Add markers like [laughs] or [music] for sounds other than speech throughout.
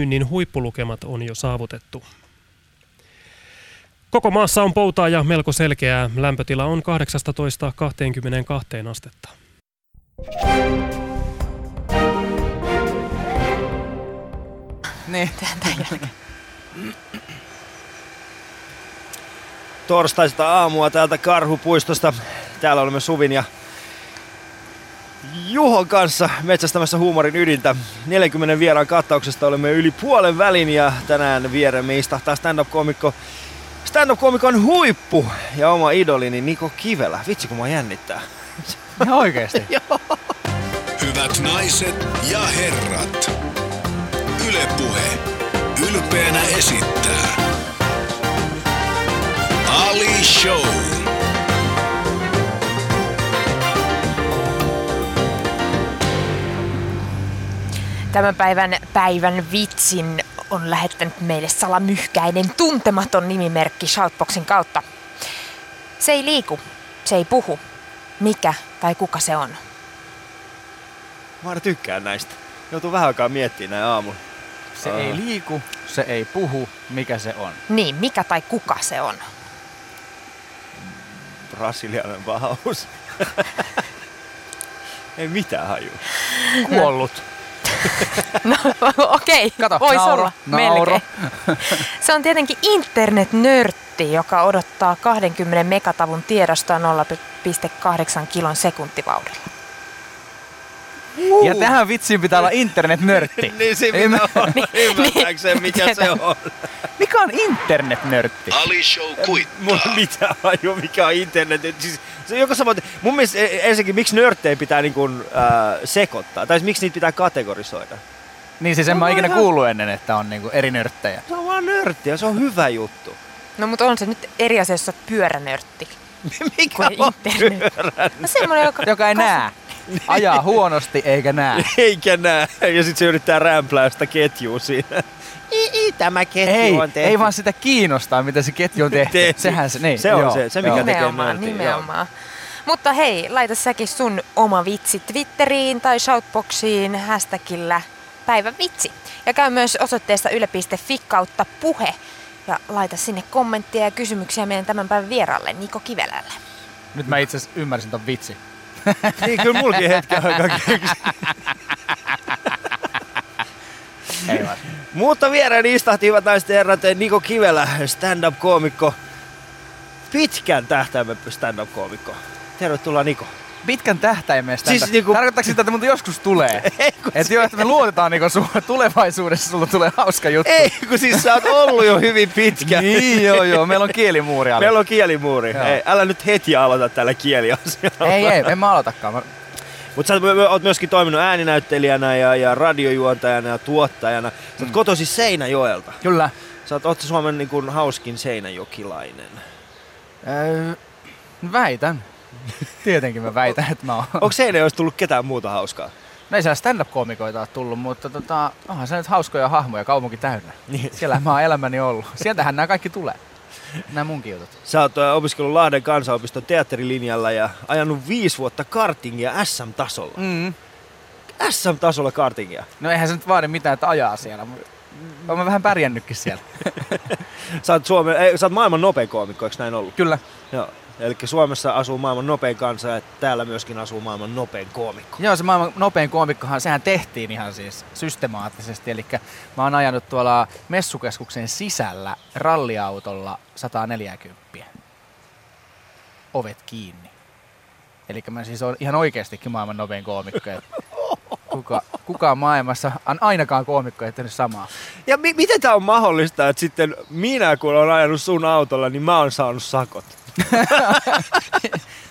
myynnin huippulukemat on jo saavutettu. Koko maassa on poutaa ja melko selkeää. Lämpötila on 18-22 astetta. Niin. Torstaista aamua täältä Karhupuistosta. Täällä olemme Suvin ja Juhon kanssa metsästämässä huumorin ydintä. 40 vieraan kattauksesta olemme yli puolen välin ja tänään vieremme istahtaa stand-up-komikko stand-up-komikon huippu ja oma idolini Niko Kivelä. Vitsi kun mua jännittää. Ihan oikeesti. [laughs] Hyvät naiset ja herrat. Ylepuhe ylpeänä esittää Ali Show. Tämän päivän päivän vitsin on lähettänyt meille salamyhkäinen tuntematon nimimerkki Shoutboxin kautta. Se ei liiku, se ei puhu. Mikä tai kuka se on? Mä aina tykkään näistä. Joutuu vähän aikaa miettimään näin aamulla. Se Aa. ei liiku, se ei puhu, mikä se on. Niin, mikä tai kuka se on? Brasilialainen vahaus. [laughs] ei mitään hajua. Kuollut. No [laughs] okei, Kato, voisi nauro, olla nauro. melkein. Se on tietenkin internetnörtti, joka odottaa 20 megatavun tiedostoa 0,8 kilon sekuntivauhdilla. Ja tähän vitsiin pitää olla internetnörtti. [laughs] niin se Ei mä- pitää olla [laughs] ymmärtääkseen mikä se on. Mikä on internetnörtti? Ali Show kuittaa. ei mitään hajua, mikä on internet. Siis, se on joko sama, mun mielestä e- ensinnäkin, miksi nörttejä pitää niin kuin, äh, sekoittaa? Tai siis miksi niitä pitää kategorisoida? Niin siis en No mä ikinä ihan- kuullut ennen, että on niinku eri nörttejä. Se on vaan nörttiä, se on hyvä juttu. No mutta on se nyt eri asia, jos sä oot pyöränörtti. [laughs] mikä on internet. No semmoinen, joka... Joka ei näe. [laughs] Ajaa huonosti eikä näe. [laughs] Eikä näe. Ja sitten se yrittää rämplää sitä ketjua siinä. [laughs] I, i, tämä ketju Ei, on tehty. ei vaan sitä kiinnostaa, miten se ketju on tehty. Tehty. Sehän se, niin, Se on joo, se, se mikä joo. tekee Nimenomaan, nimenomaan. Mutta hei, laita säkin sun oma vitsi Twitteriin tai Shoutboxiin hashtagillä päivän vitsi. Ja käy myös osoitteesta yle.fi kautta puhe. Ja laita sinne kommenttia ja kysymyksiä meidän tämän päivän vieraalle Niko Kivelälle. Nyt mä itse asiassa ymmärsin ton vitsi. [laughs] Niin kyllä mulkin hetken aikaa. Ei. Mutta viereen istahti hyvät naiset ja herrat Niko Kivelä, stand-up-koomikko. Pitkän tähtäimen stand-up-koomikko. Tervetuloa Niko. Pitkän tähtäimen Siis niinku- Tarkoittaako sitä, että muuten joskus tulee? [laughs] Ei, kun Että joo, että me luotetaan niinku sun tulevaisuudessa sulla tulee hauska juttu. Ei, kun siis sä oot ollut jo hyvin pitkään. [laughs] Niin joo joo, meillä on kielimuuri alle. Meillä on kielimuuri. Joo. Ei, älä nyt heti aloita tällä kieliasialla. Ei ei, en mä aloitakaan. Mä... Mutta sä oot- myöskin toiminut ääninäyttelijänä ja, ja radiojuontajana ja tuottajana. Sä oot Mm. kotosi Seinäjoelta. Kyllä. Sä oot, oot Suomen niin kuin, hauskin seinäjokilainen. Öö, väitän. Tietenkin mä väitän, että mä oon. Onko Seinäjoesta tullut ketään muuta hauskaa? No ei siellä stand-up-koomikoita ole tullut, mutta tota, onhan se nyt hauskoja hahmoja kaupunki täynnä. Niin. Siellä mä oon elämäni ollut. Sieltähän nämä kaikki tulee. Nämä munkin jutut. Sä oot opiskellut Lahden kansanopiston teatterilinjalla ja ajanut viisi vuotta kartingia SM-tasolla. Mm. SM-tasolla kartingia. No eihän se nyt vaadi mitään, että ajaa siellä. mutta Oon mä vähän pärjännytkin siellä. [laughs] Sä oot, Suomen, ei, sä oot maailman nopein koomikko, eikö näin ollut? Kyllä. Joo. Eli Suomessa asuu maailman nopein kansa ja täällä myöskin asuu maailman nopein koomikko. Joo, se maailman nopein koomikkohan, sehän tehtiin ihan siis systemaattisesti. Eli mä oon ajanut tuolla messukeskuksen sisällä ralliautolla 140. Ovet kiinni. Eli mä siis oon ihan oikeastikin maailman nopein koomikko. Kuka, kukaan maailmassa, an- ainakaan koomikko ei tehnyt samaa. Ja mi- miten tää on mahdollista, että sitten minä kun olen ajanut sun autolla, niin mä oon saanut sakot?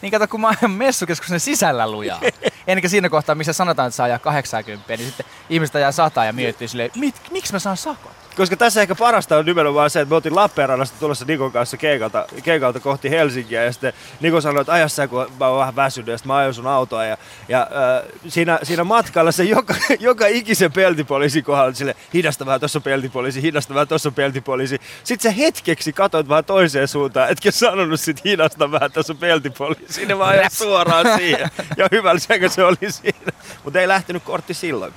Niin kato, kun mä ajan messukeskuksen sisällä lujaa. Enkä siinä kohtaa, missä sanotaan, että saa ajaa 80, niin sitten ihmiset ajaa 100 ja miettii silleen, miksi mä saan sakot? Koska tässä ehkä parasta on nimenomaan se, että me oltiin Lappeenrannasta tulossa Nikon kanssa keikalta, keikalta kohti Helsinkiä ja sitten Niko sanoi, että aja sä, kun mä oon vähän väsynyt ja sitten mä ajoin sun autoa ja, ja äh, siinä, siinä matkalla se joka, [laughs] joka ikisen peltipoliisin kohdalla sille hidasta vähän, tuossa peltipoliisi, hidasta vähän, tuossa peltipoliisi. Sitten sä hetkeksi katsoit vähän toiseen suuntaan, etkä sanonut sit hidasta vähän, tuossa peltipoliisi, ne vaan ajat suoraan siihen. Ja hyvällä se oli siinä, mutta ei lähtenyt kortti silloin.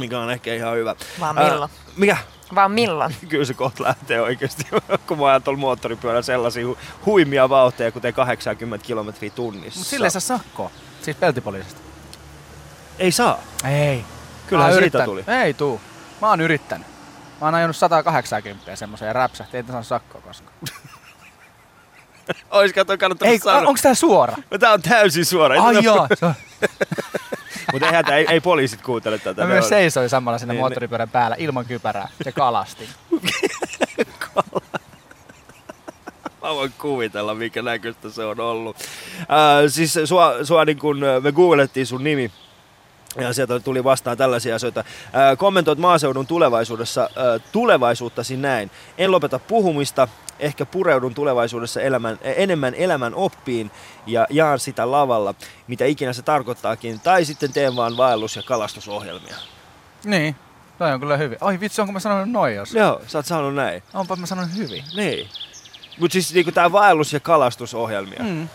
mikä on ehkä ihan hyvä. Vaan milloin? mikä? Vaan milloin? [laughs] Kyllä se kohta lähtee oikeasti, [laughs] kun mä ajan tuolla moottoripyörällä sellaisia hu- huimia vauhteja, kuten 80 kilometriä tunnissa. Mutta sille saa sakkoa. Siis peltipoliisista. Ei saa. Ei. Oon siitä yrittänyt. Ei tuu. Mä oon yrittänyt. Mä oon ajanut 180 semmoisen ja räpsähti, ei saa sakkoa koskaan. [laughs] Ois kato kannattanut Ei, sanoa. onks tää suora? No, Tää on täysin suora. Ei Ai tätä- joo. se on- Mutta eihän ei, ei poliisit kuuntele tätä. Mä myös seisoin samalla siinä Niin, moottoripyörän päällä ilman kypärää ja kalasti. [laughs] Mä voin kuvitella, mikä näköistä se on ollut. Ää, siis sua, sua niin kun, äh, me googlettiin sun nimi. Ja sieltä tuli vastaan tällaisia asioita. Ää, kommentoit maaseudun tulevaisuudessa, ää, tulevaisuuttasi näin. En lopeta puhumista, ehkä pureudun tulevaisuudessa elämän, eh, enemmän elämän oppiin ja jaan sitä lavalla, mitä ikinä se tarkoittaakin. Tai sitten teen vaan vaellus- ja kalastusohjelmia. Niin. Toi on kyllä hyvin. Oi vitsi, onko mä sanonut noin jos? Joo, sä oot sanonut näin. Onpa mä sanonut hyvin. Niin. Mutta siis niinku tää vaellus- ja kalastusohjelmia. Mm.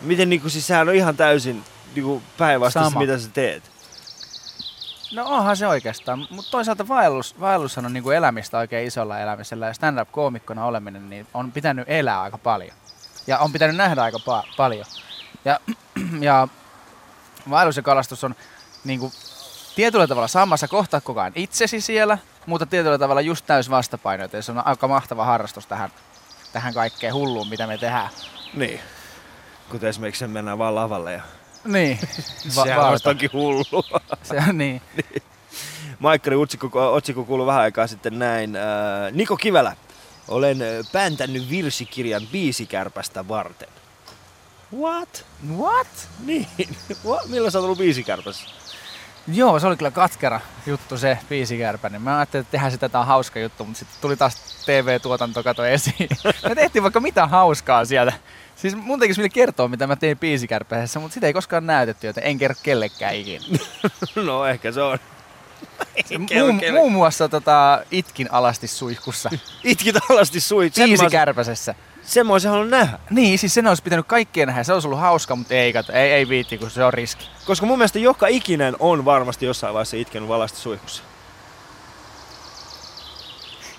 Miten niinku siis sehän on ihan täysin niinku päinvastaista, Sama. mitä sä teet. No onhan se oikeastaan, mutta toisaalta vaellus, vaellushan on niinku elämistä oikein isolla elämisellä ja stand-up-koomikkona oleminen niin on pitänyt elää aika paljon. Ja on pitänyt nähdä aika pa- paljon. Ja, [clears throat] ja vaellus ja kalastus on niinku tietyllä tavalla samassa kohtaa koko ajan itsesi siellä, mutta tietyllä tavalla just täys vastapaino, joten se on aika mahtava harrastus tähän, tähän kaikkeen hulluun, mitä me tehdään. Niin. Kuten esimerkiksi mennään vaan lavalle ja Niin. sehän Va- on toki hullu. [laughs] Se on niin. [laughs] Maikkarin otsikko, otsikko kuuluu vähän aikaa sitten näin. Ää, Niko Kivelä, olen pääntänyt virsikirjan biisikärpästä varten. What? What? Niin. [laughs] What? Milloin sä oot ollut biisikärpässä? Joo, se oli kyllä katkera juttu se biisikärpänen. Mä ajattelin, että tehdään sitä, tää on hauska juttu, mutta sitten tuli taas TV-tuotanto kato esiin. Me tehtiin vaikka mitä hauskaa sieltä. Siis mun tekisi mieli kertoa, mitä mä tein biisikärpäisessä, mutta sitä ei koskaan näytetty, joten en kerro kellekään ikinä. [laughs] no ehkä se on. [laughs] Muun, muun muassa tota, itkin alasti suihkussa. [laughs] Itkit alasti mä, Biisikärpäisessä. sen mä olisin halunnut nähdä. Niin, siis sen olisi pitänyt kaikkien nähdä. Se olisi ollut hauska, mutta ei, kato, ei, ei viitti, kun se on riski. Koska mun mielestä joka ikinen on varmasti jossain vaiheessa itkenyt valasti suihkussa.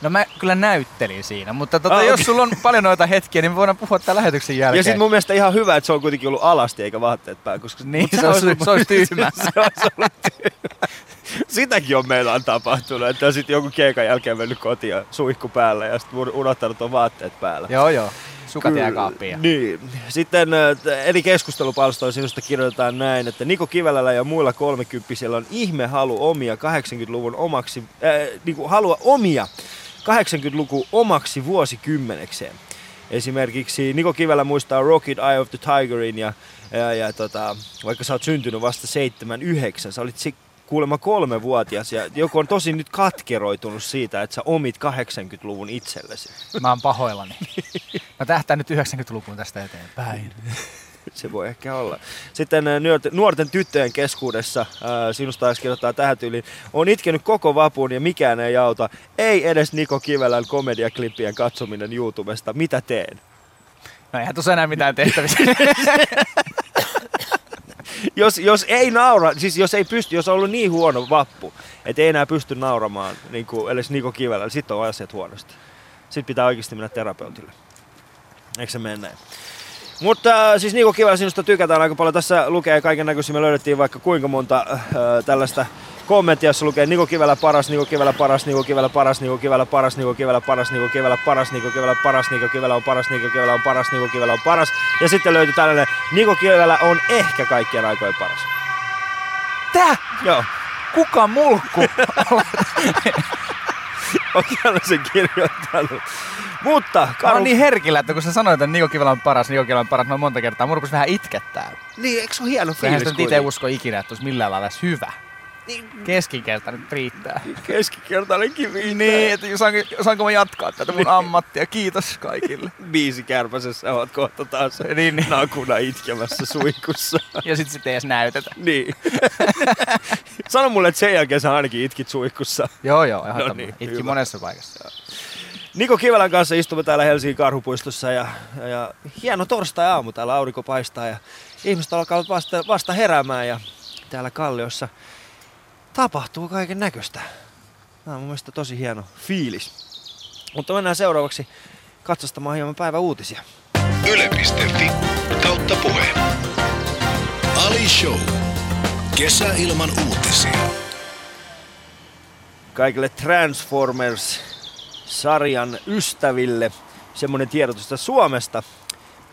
No mä kyllä näyttelin siinä, mutta tota, Ah, jos sulla on paljon noita hetkiä, niin me voidaan puhua tämän lähetyksen jälkeen. Ja sitten mun mielestä ihan hyvä, että se on kuitenkin ollut alasti eikä vaatteet päällä. Koska, Niin, mut se olisi- se olisi tyhmä. [laughs] se olisi ollut tyhmä. Sitäkin on meillä on tapahtunut, että on sitten joku keikan jälkeen mennyt kotiin ja suihku päällä ja sitten unohtanut on vaatteet päällä. Joo, joo. Sukat Kyllä, jää kaappiin. ja- Niin. Sitten eri keskustelupalstoilla sinusta kirjoitetaan näin, että Niko Kivelällä ja muilla kolmekymppisillä on ihme halu omia 80-luvun omaksi, äh, niinku halua omia 80-luku omaksi vuosikymmenekseen. Esimerkiksi Niko Kivelä muistaa Rocket Eye of the Tigerin ja, ja, ja tota, vaikka sä oot syntynyt vasta 7-9, sä olit kuulemma kolmevuotias ja joku on tosi nyt katkeroitunut siitä, että sä omit 80-luvun itsellesi. Mä oon pahoillani. Mä tähtään nyt 90-lukuun tästä eteenpäin. [laughs] Se voi ehkä olla. Sitten äh, nuorten, nuorten tyttöjen keskuudessa, äh, sinusta taas kirjoittaa tähän tyyliin, on itkenyt koko vapun ja mikään ei auta. Ei edes Niko Kivelän komediaklippien katsominen YouTubesta. Mitä teen? No eihän tuossa enää mitään tehtävissä. [laughs] Jos, jos ei naura, siis jos ei pysty, jos on ollut niin huono vappu, että ei enää pysty nauramaan niin kuin edes Niko Kivelä, niin sitten on asiat huonosti. Sitten pitää oikeasti mennä terapeutille. Eikö se mene näin? Mutta äh, siis Niko Kivelä sinusta tykätään aika paljon. Tässä lukee kaiken näköisiä. Me löydettiin vaikka kuinka monta äh, tällaista kommenttia, jossa lukee Niko Kivelä paras, Niko Kivelä paras, Niko Kivelä paras, Niko Kivelä paras, Niko Kivelä paras, Niko Kivelä paras, Niko Kivelä paras, Niko Kivelä on paras, Niko Kivelä on paras, Niko Kivelä on paras. Ja sitten löytyy tällainen, Niko Kivelä on ehkä kaikkien aikojen paras. Tää? Joo, Kuka mulkku? on tällaisen kirjoittanut. Mutta, Mä Karu... oon niin herkillä, että kun sä sanoit, että Niko Kivelä on paras, Niko Kivelä on paras, mä monta kertaa. Mun rupesi vähän itkettää. niin, eikö se ole hieno Sehän fiilis nyt itse usko ikinä, että olisi millään lailla edes hyvä. Niin, Keskinkerta nyt riittää. keskikertainen kivi. Niin, että saanko, saanko mä jatkaa tätä mun ammattia. Kiitos kaikille. [laughs] Biisi kärpäsessä oot kohta taas [laughs] Niin, niin. nakuna itkemässä suihkussa. [laughs] Ja sit sitä ei edes näytetä. niin. Sano mulle, että sen jälkeen sä ainakin itkit suihkussa. Joo, joo, ehdottomasti. No niin, Itki hyvä. monessa paikassa. Niko Kivelän kanssa istumme täällä Helsingin karhupuistossa ja, ja, ja hieno torstai-aamu. Täällä aurinko paistaa ja ihmiset alkaa vasta, vasta heräämään ja täällä Kalliossa tapahtuu kaiken näköistä. Tämä on mun mielestä tosi hieno fiilis. Mutta mennään seuraavaksi katsastamaan hieman päivän uutisia. Yle.fi kautta puhe. Ali Show. Kesä ilman uutisia. Kaikille Transformers-sarjan ystäville semmoinen tiedotusta Suomesta.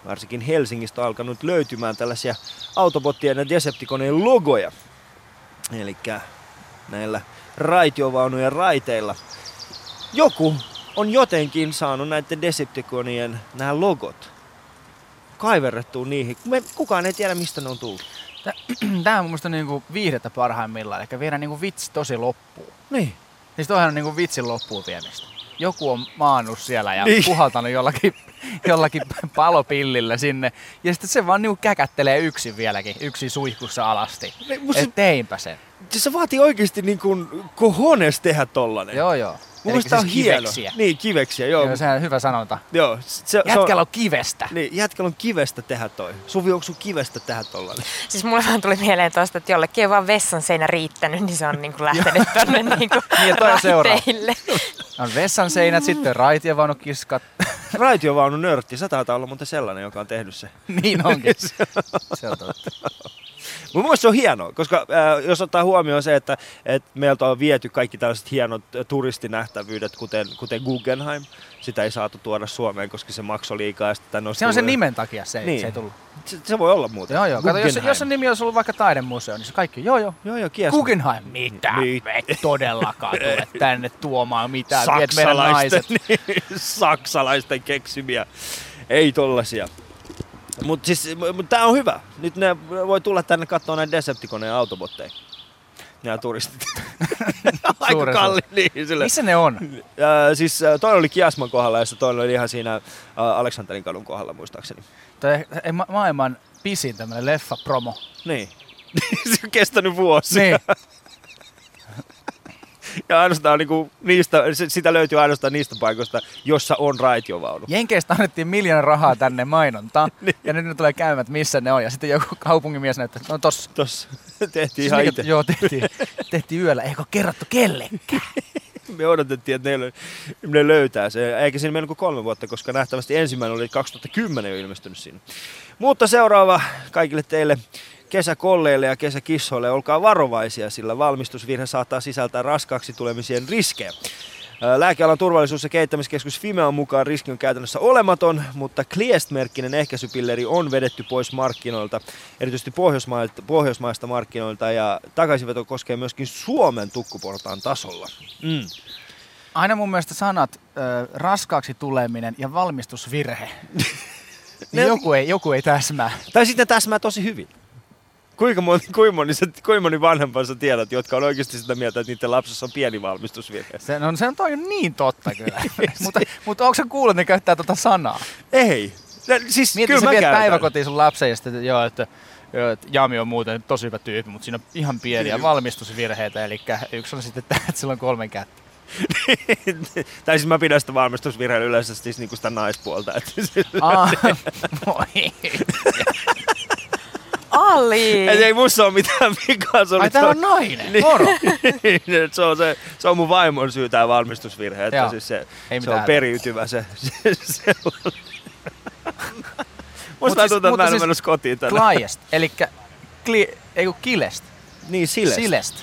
Varsinkin Helsingistä on alkanut löytymään tällaisia Autobottien ja Decepticonien logoja. Eli näillä raitiovaunujen raiteilla. Joku on jotenkin saanut näiden Decepticonien nämä logot kaiverrettua niihin. Me, kukaan ei tiedä, mistä ne on tullut. Tämä [clears throat] on mun mielestä niinku viihdettä parhaimmillaan, eli viedä niinku vitsi tosi loppuun. Niin. Siis toihan on niinku vitsin loppuun viemistä. Joku on maannut siellä ja Niin. puhaltanut jollakin, jollakin palopillillä sinne. Ja sitten se vaan niinku käkättelee yksin vieläkin, yksin suihkussa alasti. Niin, mut se- Et teinpä sen. Siis se vaatii oikeasti niin kuin kohones tehdä tollanen. Joo joo. Mun mielestä tää on siis hieno. kiveksiä. Niin, kiveksiä, joo. Joo, sehän on hyvä sanonta. joo se, se Jätkällä on, on kivestä. niin, jätkällä on kivestä tehdä toi. Suvi, onko sun kivestä tehdä tollanen? Siis mulle vaan tuli mieleen tosta, että jollekin on vaan vessan seinä riittänyt, niin se on niinku lähtenyt tonne niinku [laughs] Niin, toi raiteille. [laughs] On vessan seinät, sitten raitiovaunukiskat. [laughs] Raitiovaunu nörtti, sä taitaa olla muuten sellainen, joka on tehnyt se. niin onkin. Se on totta. Mun mielestä se on hienoa, koska äh, jos ottaa huomioon se, että, että meiltä on viety kaikki tällaiset hienot äh, turistinähtävyydet, kuten, kuten Guggenheim, sitä ei saatu tuoda Suomeen, koska se maksoi liikaa. Se on sen tullut- nimen takia se, Niin. se ei tullut. Se, se voi olla muuten. Joo joo, kato, jos, jos sen nimi olisi ollut vaikka taidemuseo, niin se kaikki, joo joo. Joo, joo, kies. Guggenheim, mitä? Niin. Et todellakaan tule [laughs] tänne tuomaan mitään. Saksalaisten, naiset. [laughs] saksalaisten keksimiä. Ei tollasia. Mutta siis, mut tää on hyvä. Nyt ne voi tulla tänne katsoa näitä Decepticoneja ja Autobotteja. Nämä turistit. [laughs] Aika kalli. Niin, sille. Missä ne on? Äh, siis toinen oli Kiasman kohdalla ja toinen oli ihan siinä Aleksanterin kadun kohdalla muistaakseni. Ei ma- maailman pisin tämmönen leffa-promo. Niin. [laughs] se on kestänyt vuosia. Niin. Ja ainoastaan niinku niistä, sitä löytyy ainoastaan niistä paikoista, jossa on raitiovaunu. Jenkeistä annettiin miljoona rahaa tänne mainontaan. [laughs] ja nyt ne tulee käymään, että missä ne on. Ja sitten joku kaupunginmies näyttää, että no tossa. Tossa [laughs] tehtiin Siis ihan mikä- itse. Joo, tehtiin, tehtiin yöllä. Eikö kerrottu kellekään? [laughs] Me odotettiin, että ne, lö- ne löytää se. Eikä siinä mennyt kuin kolme vuotta, koska nähtävästi ensimmäinen oli 2010 jo ilmestynyt sinne. Mutta seuraava kaikille teille kesäkolleille ja kesäkissoille, olkaa varovaisia, sillä valmistusvirhe saattaa sisältää raskaaksi tulemisien riskejä. Ää, Lääkealan turvallisuus- ja kehittämiskeskus Fimean mukaan riski on käytännössä olematon, mutta Kliest-merkkinen ehkäisypilleri on vedetty pois markkinoilta, erityisesti pohjoismaista markkinoilta, ja takaisinveto koskee myöskin Suomen tukkuportaan tasolla. Mm. Aina mun mielestä sanat ö, raskaaksi tuleminen ja valmistusvirhe. [laughs] Ne- niin joku, ei, joku ei täsmää. Tai sitten täsmää tosi hyvin. Kuinka moni, kuinka, moni, kuinka moni vanhempansa tiedät, jotka on oikeasti sitä mieltä, että niiden lapsessa on pieni valmistusvirhe? Se, no, se on toi niin totta kyllä. [laughs] mutta, mutta onko sä kuullut, että ne käyttää tota sanaa? Ei. No, siis Mieti, kyllä sä viet päiväkotiin sun lapsen ja sitten, joo, että, Jami on muuten tosi hyvä tyyppi, mutta siinä on ihan pieniä valmistusvirheitä. Eli yksi on sitten tämä, että sillä on kolme kättä. [laughs] tai siis mä pidän sitä valmistusvirheellä yleensä siis niinku sitä naispuolta. Että Ah, [laughs] voi. Ali! Et ei mussa ole mitään vikaa. Se, oli Ai tää to- on nainen, Niin. moro. [laughs] Niin, se, on se, se on mun vaimon syy tää valmistusvirhe. Että Joo. siis se, Ei se on periytyvä se. [laughs] se, se Musta siis- tuntuu, että mä en siis siis kotiin tänään. Kliest, eli kli, ei kun Kilest. Niin, Silest. Silest.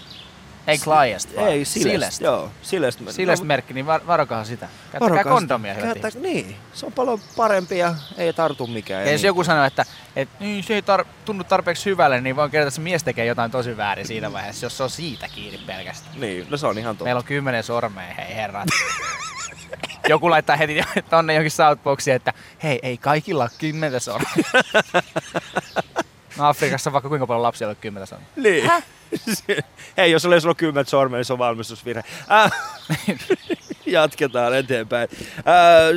Ei Kliest, vaan Ei, Silest. Silest. Joo, Silest. Silest No, merkki, niin var, varokaa sitä. Käyttäkää varokaa kondomia, sitä. ihmiset. Niin, se on paljon parempi ja ei tartu mikään. Ja jos niin. joku sanoo, että, että niin, se ei tar- tunnu tarpeeksi hyvälle, niin voin kertoa, että se mies tekee jotain tosi väärin siinä vaiheessa, jos se on siitä kiinni pelkästään. Niin, no se on ihan totta. Meillä on kymmenen sormea, hei herrat. [laughs] Joku laittaa heti [laughs] tonne johonkin Southboxiin, että hei, ei kaikilla ole kymmentä sormea. [laughs] No Afrikassa on vaikka kuinka paljon lapsia ole kymmentä sormea. Niin. [laughs] Hei, jos oli sulla kymmentä sormea, niin se on valmistusvirhe. Äh, [laughs] jatketaan eteenpäin. Äh,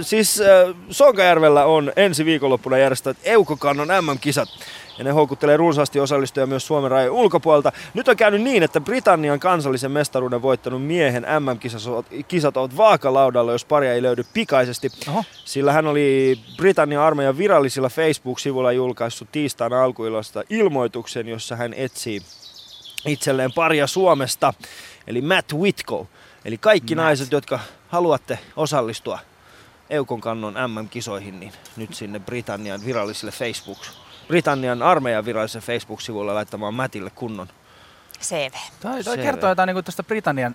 siis äh, Sonkajärvellä on ensi viikonloppuna järjestetään Eukokannon MM-kisat. Ja ne houkuttelee runsaasti osallistujia myös Suomen rajojen ulkopuolelta. Nyt on käynyt niin, että Britannian kansallisen mestaruuden voittanut miehen MM-kisat ovat vaakalaudalla, jos paria ei löydy pikaisesti. Oho. Sillä hän oli Britannian armeijan virallisilla Facebook-sivuilla julkaissut tiistaina alkuilosta ilmoituksen, jossa hän etsii itselleen paria Suomesta, eli Matt Whitko. Eli kaikki Matt. naiset, jotka haluatte osallistua Eukon kannon MM-kisoihin, niin nyt sinne Britannian viralliselle Facebook, Britannian armeijan viralliselle Facebook-sivulle laittamaan Mattille kunnon. CV. Toi, toi Selvä. kertoo jotain niin tuosta Britannian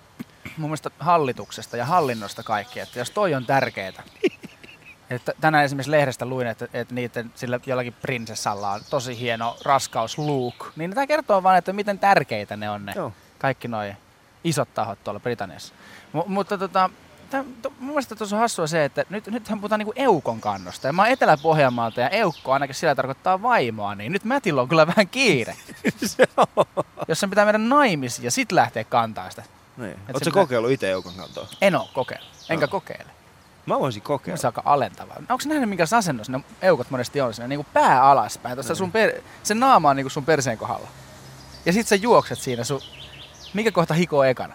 mun mielestä hallituksesta ja hallinnosta kaikki, että jos toi on tärkeetä. [laughs] Että tänään esimerkiksi lehdestä luin, että, että niiden, sillä jollakin prinsessalla on tosi hieno raskaus Luke. Niin tämä kertoo vaan, että miten tärkeitä ne on ne Joo. kaikki noi isot tahot tuolla Britanniassa. M- mutta tota, Tää, to, mun mielestä tuossa on hassua se, että nyt, nythän puhutaan niinku eukon kannosta. Ja mä oon Etelä-Pohjanmaalta ja eukko ainakin sillä tarkoittaa vaimoa, niin nyt Mätillä on kyllä [laughs] vähän kiire. [laughs] Jos sen pitää mennä naimisiin ja sit lähteä kantaa sitä. Niin. se Oletko pitää- kokeillut itse Eukon kantoa? En oo kokeillut. Enkä Joo. kokeile. Mä voisin Se kokeilla. on aika alentavaa. Onko nähnyt minkä asennus ne eukot monesti on? Siinä niinku pää alaspäin. Tuossa sun per, se naama on niinku sun perseen kohdalla. Ja sit sä juokset siinä sun... Mikä kohta hikoo ekana?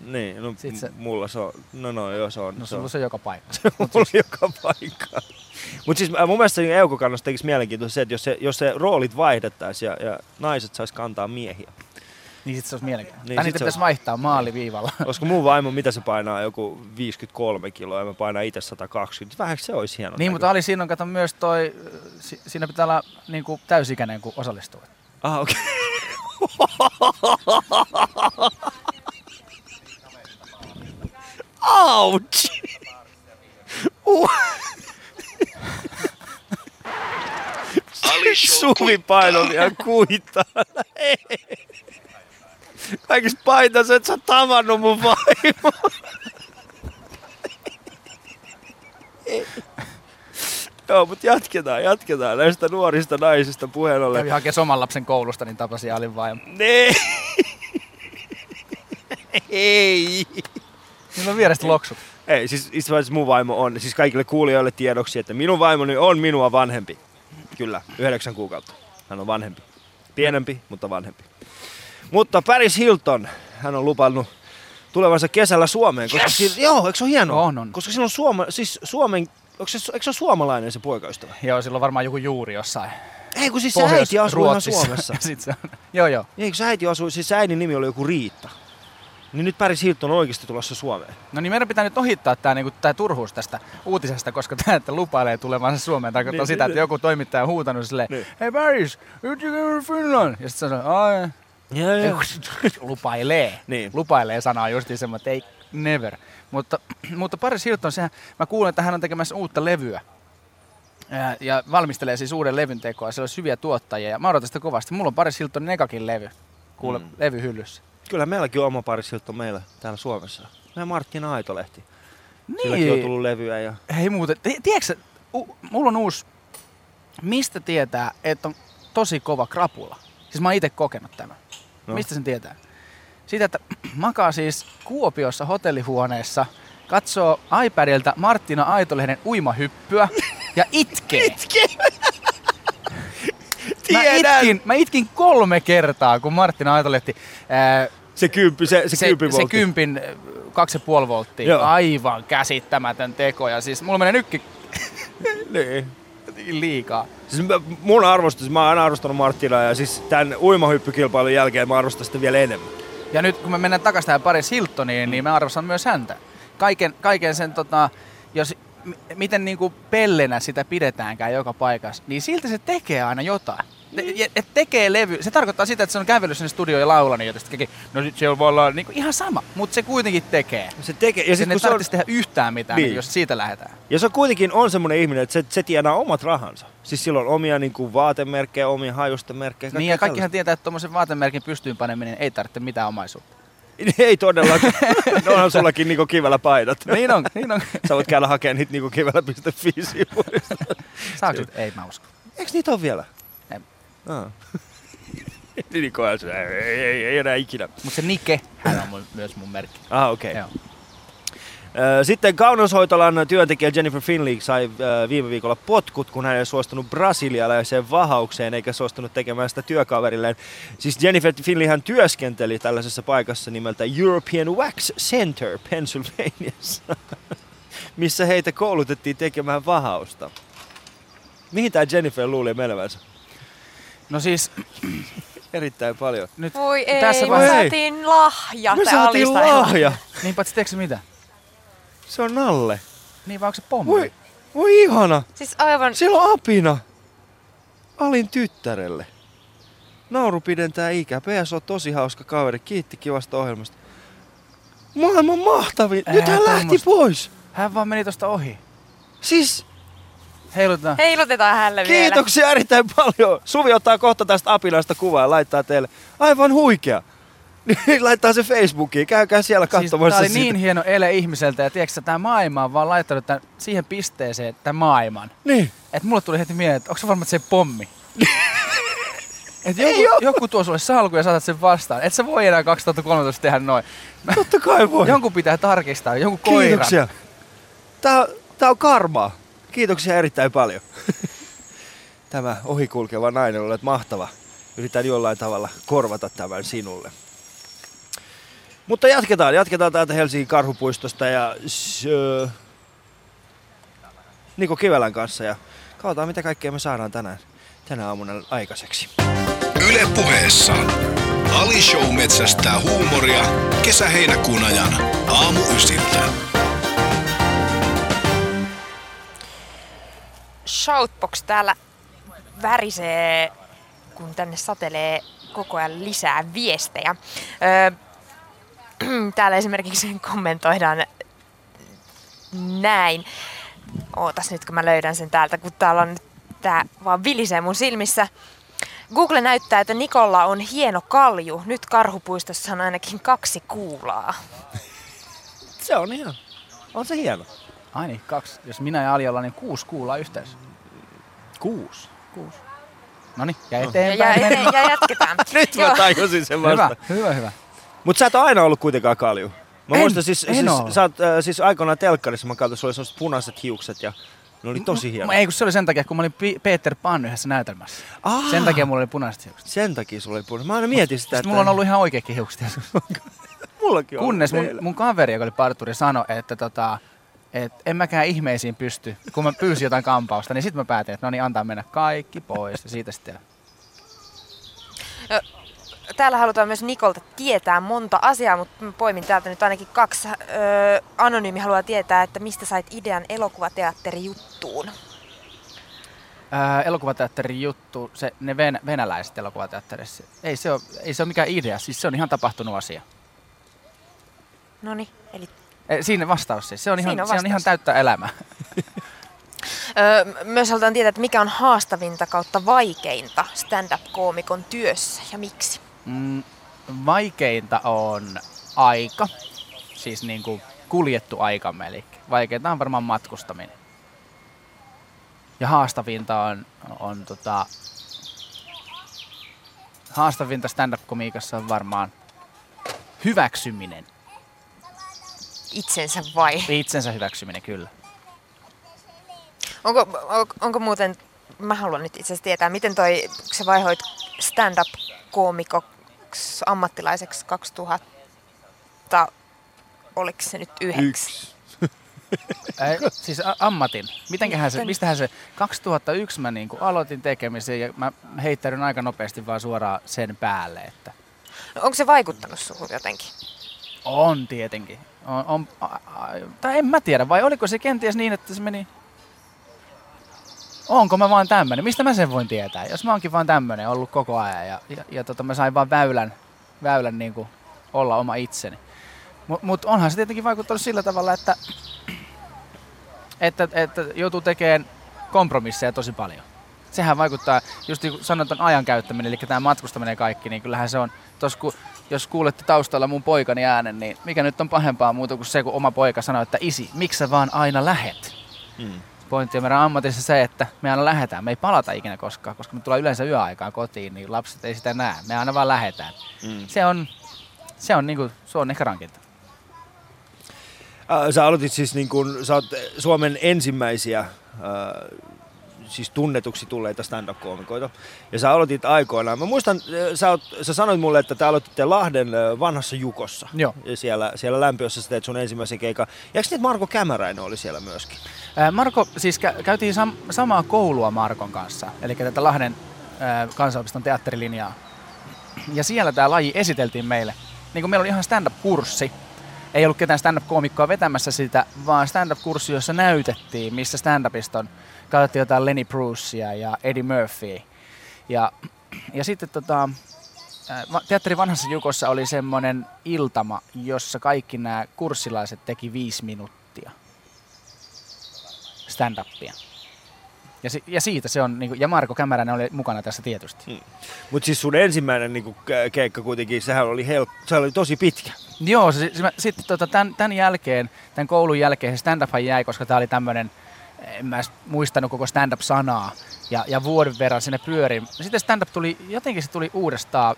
Niin, no Sit se- mulla se on, no no joo se on. No se on. se on joka paikka. [laughs] mulla joka paikka. Mutta siis äh, mun mielestä siinä Eukokannasta tekisi mielenkiintoista se, että jos se, jos se roolit vaihdettaisiin ja, ja naiset sais kantaa miehiä. Niin sit se olisi mielenkiintoista. Niin, tai niitä pitäisi vaihtaa maaliviivalla. [laughs] Koska mun vaimo, mitä se painaa, joku 53 kiloa ja mä painaa itse 120. Vähän se olisi hieno. niin, mutta Ali, siinä on kato myös toi... si- Siinä pitää olla niinku täysikäinen, kun osallistuu. Ah, okei. [laughs] Ouch! [laughs] Uh. Suvi painoi ihan kuittaa. Kaikista paitas, et sä tavannut mun vaimo. Joo, mutta jatketaan, jatketaan näistä nuorista naisista puheen ollen. Kävi hakea oman lapsen koulusta, niin tapasi Alin vaimo. Ne. Ei. Niillä on vierestä loksut. Ei, siis itse asiassa mun vaimo on, siis kaikille kuulijoille tiedoksi, että minun vaimoni on minua vanhempi. Kyllä, yhdeksän kuukautta. Hän on vanhempi. Pienempi, mutta vanhempi. Mutta Paris Hilton, hän on lupannut tulevansa kesällä Suomeen. Koska Yes! yes! joo, eikö se ole hienoa? On, on. Koska siinä on Suoma, siis Suomen, onko se, eikö se ole suomalainen se poikaystävä? Joo, sillä on varmaan joku juuri jossain. Ei, kun siis se äiti asuu ihan. Suomessa. [laughs] Sit se on. Joo, joo. Eikö se äiti asuu, siis äidin nimi oli joku Riitta. Niin nyt Paris Hilton on oikeasti tulossa Suomeen. No niin meidän pitää nyt ohittaa tämä niinku, tää turhuus tästä uutisesta, koska tämä, että lupailee tulevansa Suomeen, tarkoittaa Niin, sitä, niin, että joku toimittaja on huutanut silleen, Niin. hei Paris, you Finland? Ja sitten se on, Joo, [laughs] lupailee. Niin. Lupailee sanaa justiin semmoinen, että ei never. Mutta, mutta Paris Hilton, sehän, mä kuulen, että hän on tekemässä uutta levyä. Ja, ja valmistelee siis uuden levyn tekoa. Siellä olisi hyviä tuottajia ja mä odotan sitä kovasti. Mulla on Paris Hiltonin ekakin levy. Kuule, Mm. levyhyllyssä. Kyllä meilläkin on oma Paris Hilton meillä täällä Suomessa. Meidän Martina Aitolehti. Silläkin on Niin. tullut levyä ja... Hei muuten, ti- tiedätkö, u- mulla on uusi, mistä tietää, että on tosi kova krapula? Siis mä oon itse kokenut tämän. No. Mistä sen tietää? Siitä, että [clears throat] makaa siis Kuopiossa hotellihuoneessa, katsoo iPadilta Marttina Aitolehden uimahyppyä ja itkee. [laughs] Mä itkin, mä itkin kolme kertaa, kun Marttina Aitolehti, ää, Se kymppi, se, se, se, kymppi se kympin kaksi ja puoli volttia, Joo. aivan käsittämätön teko. Ja siis mulla menee nytkin [laughs] Niin. Liikaa. Siis mä- mun arvostus, mä oon aina arvostanut Marttinaa ja siis tämän uimahyppykilpailun jälkeen mä arvostan sitä vielä enemmän. Ja nyt kun me mennään takaisin tähän Paris Hiltoniin, niin mä arvostan myös häntä. Kaiken, kaiken sen, tota, jos, miten niinku pellenä sitä pidetäänkään joka paikassa, niin silti se tekee aina jotain. Te, ja- et tekee levy. Se tarkoittaa sitä, että se on kävellyt sinne studioon ja laulanut jotain. No sit se voi olla niinku ihan sama, mutta se kuitenkin tekee. Se tekee, ja Ja sit sen ei kun se on, tehdä yhtään mitään, Niin. niin. jos siitä lähdetään. ja se kuitenkin on semmonen ihminen, että se, se tienaa omat rahansa. Siis sillä on omia niin kuin, vaatemerkkejä, omia hajusten merkkejä. Niin ja kaikkihan tietää, että tuommoisen vaatemerkin pystyyn paneminen ei tarvitse mitään omaisuutta. Ei todellakaan. [laughs] no onhan sullakin niinku kivellä paidat. niin on, niin on. Sä voit käydä hakemaan niitä niinku kivellä.fi sivuista. Saako sit? Ei mä usko. Eikö niitä ole vielä? Ei. Ah. [laughs] niin kohan se, ei, ei, ei, ei enää ikinä. Mutta se Nike, hän on mun, myös mun merkki. Ah, okei. Okay. Joo. Sitten kauneushoitolan työntekijä Jennifer Finley sai viime viikolla potkut, kun hän ei suostunut brasilialaiseen vahaukseen eikä suostunut tekemään sitä työkaverilleen. Siis Jennifer Finley hän työskenteli tällaisessa paikassa nimeltä European Wax Center Pennsylvaniassa, [laughs] missä heitä koulutettiin tekemään vahausta. Mihin tämä Jennifer luuli menevänsä? No siis, erittäin paljon. Nyt Voi ei, tässä me vaiheessa- saatiin lahja. Me tai saatiin lahja. Niin paitsi sä mitä? Se on Nalle. Niin vai onko se pommi? Voi, voi ihana. Siis aivan, Siellä on apina. Alin tyttärelle. Nauru pidentää ikää. PS on tosi hauska kaveri. Kiitti kivasta ohjelmasta. Maailman mahtavin. Ää, Nyt hän lähti tommosta. pois. Hän vaan meni tosta ohi. Siis Heilutetaan. heilutetaan hänelle vielä. kiitoksia erittäin paljon. Suvi ottaa kohta tästä apinasta kuvaa ja laittaa teille. Aivan huikea. Niin laittaa se Facebookiin. Käykää siellä Siis katsomassa tää oli sitä. niin hieno ele ihmiseltä ja tiedätkö tämä maailma on vaan laittanut tän, siihen pisteeseen tämän maailman. Niin. Että mulle tuli heti mieleen, että onko se varma, että se pommi? [laughs] Et joku, joku tuo sulle salku ja saatat sen vastaan. Et sä voi enää 2013 tehdä noin. Totta kai voi. Jonkun pitää tarkistaa, jonkun koira. Kiitoksia. Tää, tää on karmaa. Kiitoksia erittäin paljon. [laughs] Tämä ohikulkeva nainen olet mahtava. Yritän jollain tavalla korvata tämän sinulle. Mutta jatketaan. Jatketaan täältä Helsingin karhupuistosta ja Niko Kivelän kanssa. Ja katsotaan mitä kaikkea me saadaan tänään, tänä aamuna aikaiseksi. Yle puheessa. Ali Show metsästää huumoria kesä-heinäkuun ajan aamu ysiltä. Shoutbox täällä värisee, kun tänne satelee koko ajan lisää viestejä. Öö, [clears throat] täällä esimerkiksi kommentoidaan näin. Ootas nyt, kun mä löydän sen täältä, kun täällä on nyt tää vaan vilisee mun silmissä. Google näyttää, että Nikolla on hieno kalju. Nyt karhupuistossa on ainakin kaksi kuulaa. Se on ihan. On se hieno. Ai niin, kaksi. Jos minä ja Ali ollaan, niin kuusi kuulaa yhteensä. Kuusi. Kuusi. Noniin, ja Ja, ja, eteenpäin. ja, ja jatketaan. [laughs] Nyt mä Joo. tajusin sen vasta. hyvä, hyvä, hyvä. Mutta sä et ole aina ollut kuitenkaan kalju. Mä En, muistan siis, en siis, oo. sä oot, äh, siis aikoinaan telkkarissa, mä katsoin, sulla oli sellaiset punaiset hiukset ja ne oli tosi hienot. Ei, kun se oli sen takia, kun mä olin Pi- Peter Pan yhdessä näytelmässä. Aa, Sen takia mulla oli punaiset hiukset. Sen takia sulla oli punaiset. Mä aina mietin sitä, Sitten mulla on ollut ihan oikeakin hiukset. [laughs] Mullakin on Kunnes mun, mun kaveri, joka oli parturi, sanoi, että tota, et en mäkään ihmeisiin pysty. Kun mä pyysin jotain kampausta, niin sitten mä päätin, että no niin, antaa mennä kaikki pois. Ja siitä sitten Täällä halutaan myös Nikolta tietää monta asiaa, mutta poimin täältä nyt ainakin kaksi. Öö, Anonyymi haluaa tietää, että mistä sait idean elokuvateatterijuttuun. ää, elokuvateatterin juttu, se, ne ven, venäläiset elokuvateatterissa, ei se, ole, ei se ole mikään idea, siis se on ihan tapahtunut asia. Noni, eli E, siinä vastaus siis, se on, ihan, Siinä on se on ihan täyttä elämää. öö, myös halutaan tietää, että mikä on haastavinta kautta vaikeinta stand-up-koomikon työssä ja miksi. Mm, vaikeinta on aika, siis niin kuin kuljettu aikamme, eli vaikeinta on varmaan matkustaminen. Ja haastavinta on, on tota, haastavinta stand-up-komiikassa on varmaan hyväksyminen. Itsensä vai? Itsensä hyväksyminen, kyllä. Onko, on- onko muuten, mä haluan nyt itse asiassa tietää, miten toi, kun sä vaihoit stand-up-koomikoksi ammattilaiseksi 2000, oliko se nyt yhdeksi? Äh, siis a- ammatin. Mitenköhän se, mistähän se, 2001 mä niin aloitin tekemisen ja mä heittäydyn aika nopeasti vaan suoraan sen päälle, että No, onko se vaikuttanut suhun jotenkin? on tietenkin. On, on, a, a, tai en mä tiedä, vai oliko se kenties niin, että se meni... Onko mä vaan tämmönen? Mistä mä sen voin tietää? Jos mä oonkin vaan tämmönen ollut koko ajan ja, ja, ja tota, mä sain vaan väylän, väylän niin kuin olla oma itseni. Mutta mut onhan se tietenkin vaikuttanut sillä tavalla, että, että, että joutuu tekemään kompromisseja tosi paljon. Sehän vaikuttaa, just niin kuin sanoin ton ajan käyttäminen, eli tämä matkustaminen ja kaikki, niin kyllähän se on, tos, ku, jos kuulette taustalla mun poikani äänen, niin mikä nyt on pahempaa muuta kuin se, kun oma poika sanoo, että isi, miksi sä vaan aina lähet? Mm. Pointti on meidän ammatissa se, että me aina lähetään. Me ei palata ikinä koskaan, koska me tullaan yleensä yöaikaan kotiin, niin lapset ei sitä näe. Me aina vaan lähetään. Mm. Se on, se on, niinku, se on ehkä rankinta. Sä aloitit siis niin kun, sä oot Suomen ensimmäisiä äh, siis tunnetuksi tulleita stand-up-koomikoita. Ja sä aloitit aikoinaan. Mä muistan, äh, sä, oot, sä sanoit mulle, että te aloititte Lahden äh, vanhassa Jukossa. Joo. Ja siellä, siellä lämpiössä sä teet sun ensimmäisen keikan. Ja eikö niin, Marko Kämäräinen oli siellä myöskin? Ää, Marko, siis kä- käytiin sam- samaa koulua Markon kanssa, eli tätä Lahden ää, kansanopiston teatterilinjaa. Ja siellä tämä laji esiteltiin meille. Niin kuin meillä oli ihan stand-up-kurssi. Ei ollut ketään stand-up-koomikkoa vetämässä sitä, vaan stand-up-kurssi, jossa näytettiin, missä stand-upista on. Katsottiin jotain Lenny Brucea ja Eddie Murphyä. Ja, ja sitten tota, ää, va- Teatteri Vanhassa Jukossa oli semmoinen iltama, jossa kaikki nämä kurssilaiset teki viisi minuuttia stand-upia. Ja, si- ja siitä se on, niinku, ja Marko Kämäränen oli mukana tässä tietysti. Mutta siis sun ensimmäinen niinku, ke- keikka kuitenkin, sehän oli, hel- se oli tosi pitkä. Joo, se, se, sitten tota, tämän, tämän jälkeen, tämän koulun jälkeen se stand-up jäi, koska tämä oli tämmöinen, en mä muistanut koko stand-up-sanaa, ja, ja vuoden verran sinne pyöri. Sitten stand-up tuli, jotenkin se tuli uudestaan,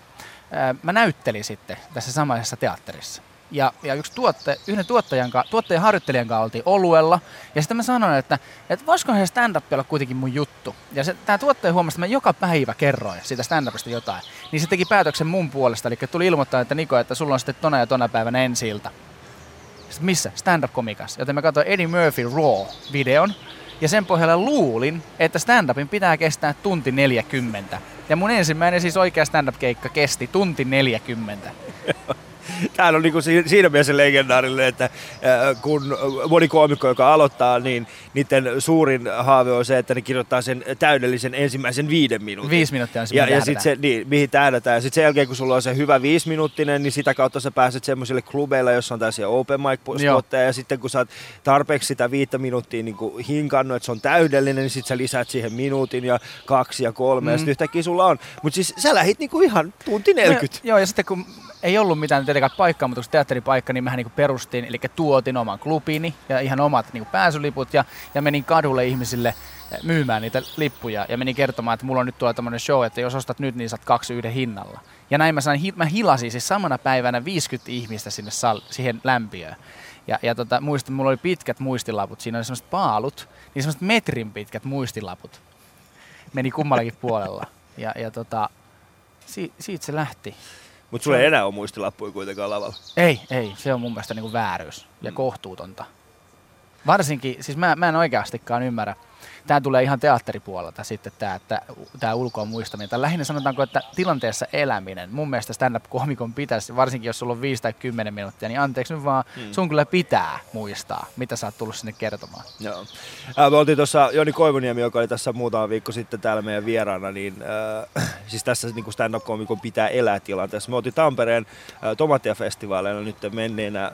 mä näyttelin sitten tässä samaisessa teatterissa. Ja, ja yksi tuotte, yhden tuottajan, tuottajan harjoittelijan kanssa oltiin oluella. Ja sitten mä sanoin, että, että voisiko se stand-up olla kuitenkin mun juttu. Ja se, tämä tuottaja huomasi, että mä joka päivä kerroin siitä stand-upista jotain. Niin se teki päätöksen mun puolesta. Eli tuli ilmoittaa, että Niko, että sulla on sitten tona ja tona päivänä ensi ilta. Sitten missä? Stand-up-komikassa. Joten mä katsoin Eddie Murphy Raw-videon. Ja sen pohjalla luulin, että stand-upin pitää kestää tunti 40. Ja mun ensimmäinen siis oikea stand-up-keikka kesti tunti 40. [laughs] Tämä on niinku si- siinä mielessä legendaarinen, että kun moni koomikko, joka aloittaa, niin niiden suurin haave on se, että ne kirjoittaa sen täydellisen ensimmäisen viiden minuutin. Viisi minuuttia on se, Ja, ja sitten se, niin, mihin tähdätään. Ja sitten sen jälkeen, kun sulla on se hyvä viisiminuuttinen, niin sitä kautta sä pääset semmoisille klubeille, jossa on tällaisia open mic spotteja. Ja sitten kun sä oot tarpeeksi sitä viittä minuuttia niin kuin hinkannut, että se on täydellinen, niin sitten sä lisäät siihen minuutin ja kaksi ja kolme. Mm. Ja sitten yhtäkkiä sulla on. Mutta siis sä lähit niin kuin ihan tunti 40. No, joo, ja sitten kun ei ollut mitään tietenkään paikkaa, mutta kun teatteripaikka, niin mähän niin perustin, eli tuotin oman klubini ja ihan omat niin pääsyliput ja, ja menin kadulle ihmisille myymään niitä lippuja ja menin kertomaan, että mulla on nyt tuolla tämmöinen show, että jos ostat nyt, niin saat kaksi yhden hinnalla. Ja näin mä sain, mä hilasin siis samana päivänä 50 ihmistä sinne sal- siihen lämpiöön. Ja, ja tota, muistan, mulla oli pitkät muistilaput, siinä oli semmoiset paalut, niin semmoiset metrin pitkät muistilaput. Meni kummallakin puolella. Ja, ja tota, si- siitä se lähti. Mutta sulla ei enää ole muistilappuja kuitenkaan lavalla. Ei, ei. Se on mun mielestä niinku vääryys ja kohtuutonta. Varsinkin, siis mä, mä en oikeastikaan ymmärrä. Tämä tulee ihan teatteripuolelta sitten tämä, että tämä ulkoa muistaminen. Tai lähinnä sanotaanko, että tilanteessa eläminen. Mun mielestä stand-up-komikon pitäisi, varsinkin jos sulla on 5 tai 10 minuuttia, niin anteeksi nyt vaan, hmm. sun kyllä pitää muistaa, mitä sä oot tullut sinne kertomaan. Joo. Äh, me oltiin tuossa Joni Koivuniemi, joka oli tässä muutama viikko sitten täällä meidän vieraana, niin äh, [clears throat] siis tässä niin kuin stand-up-komikon pitää elää tilanteessa. Me oltiin Tampereen äh, Tomatia-festivaaleilla nyt menneenä, äh,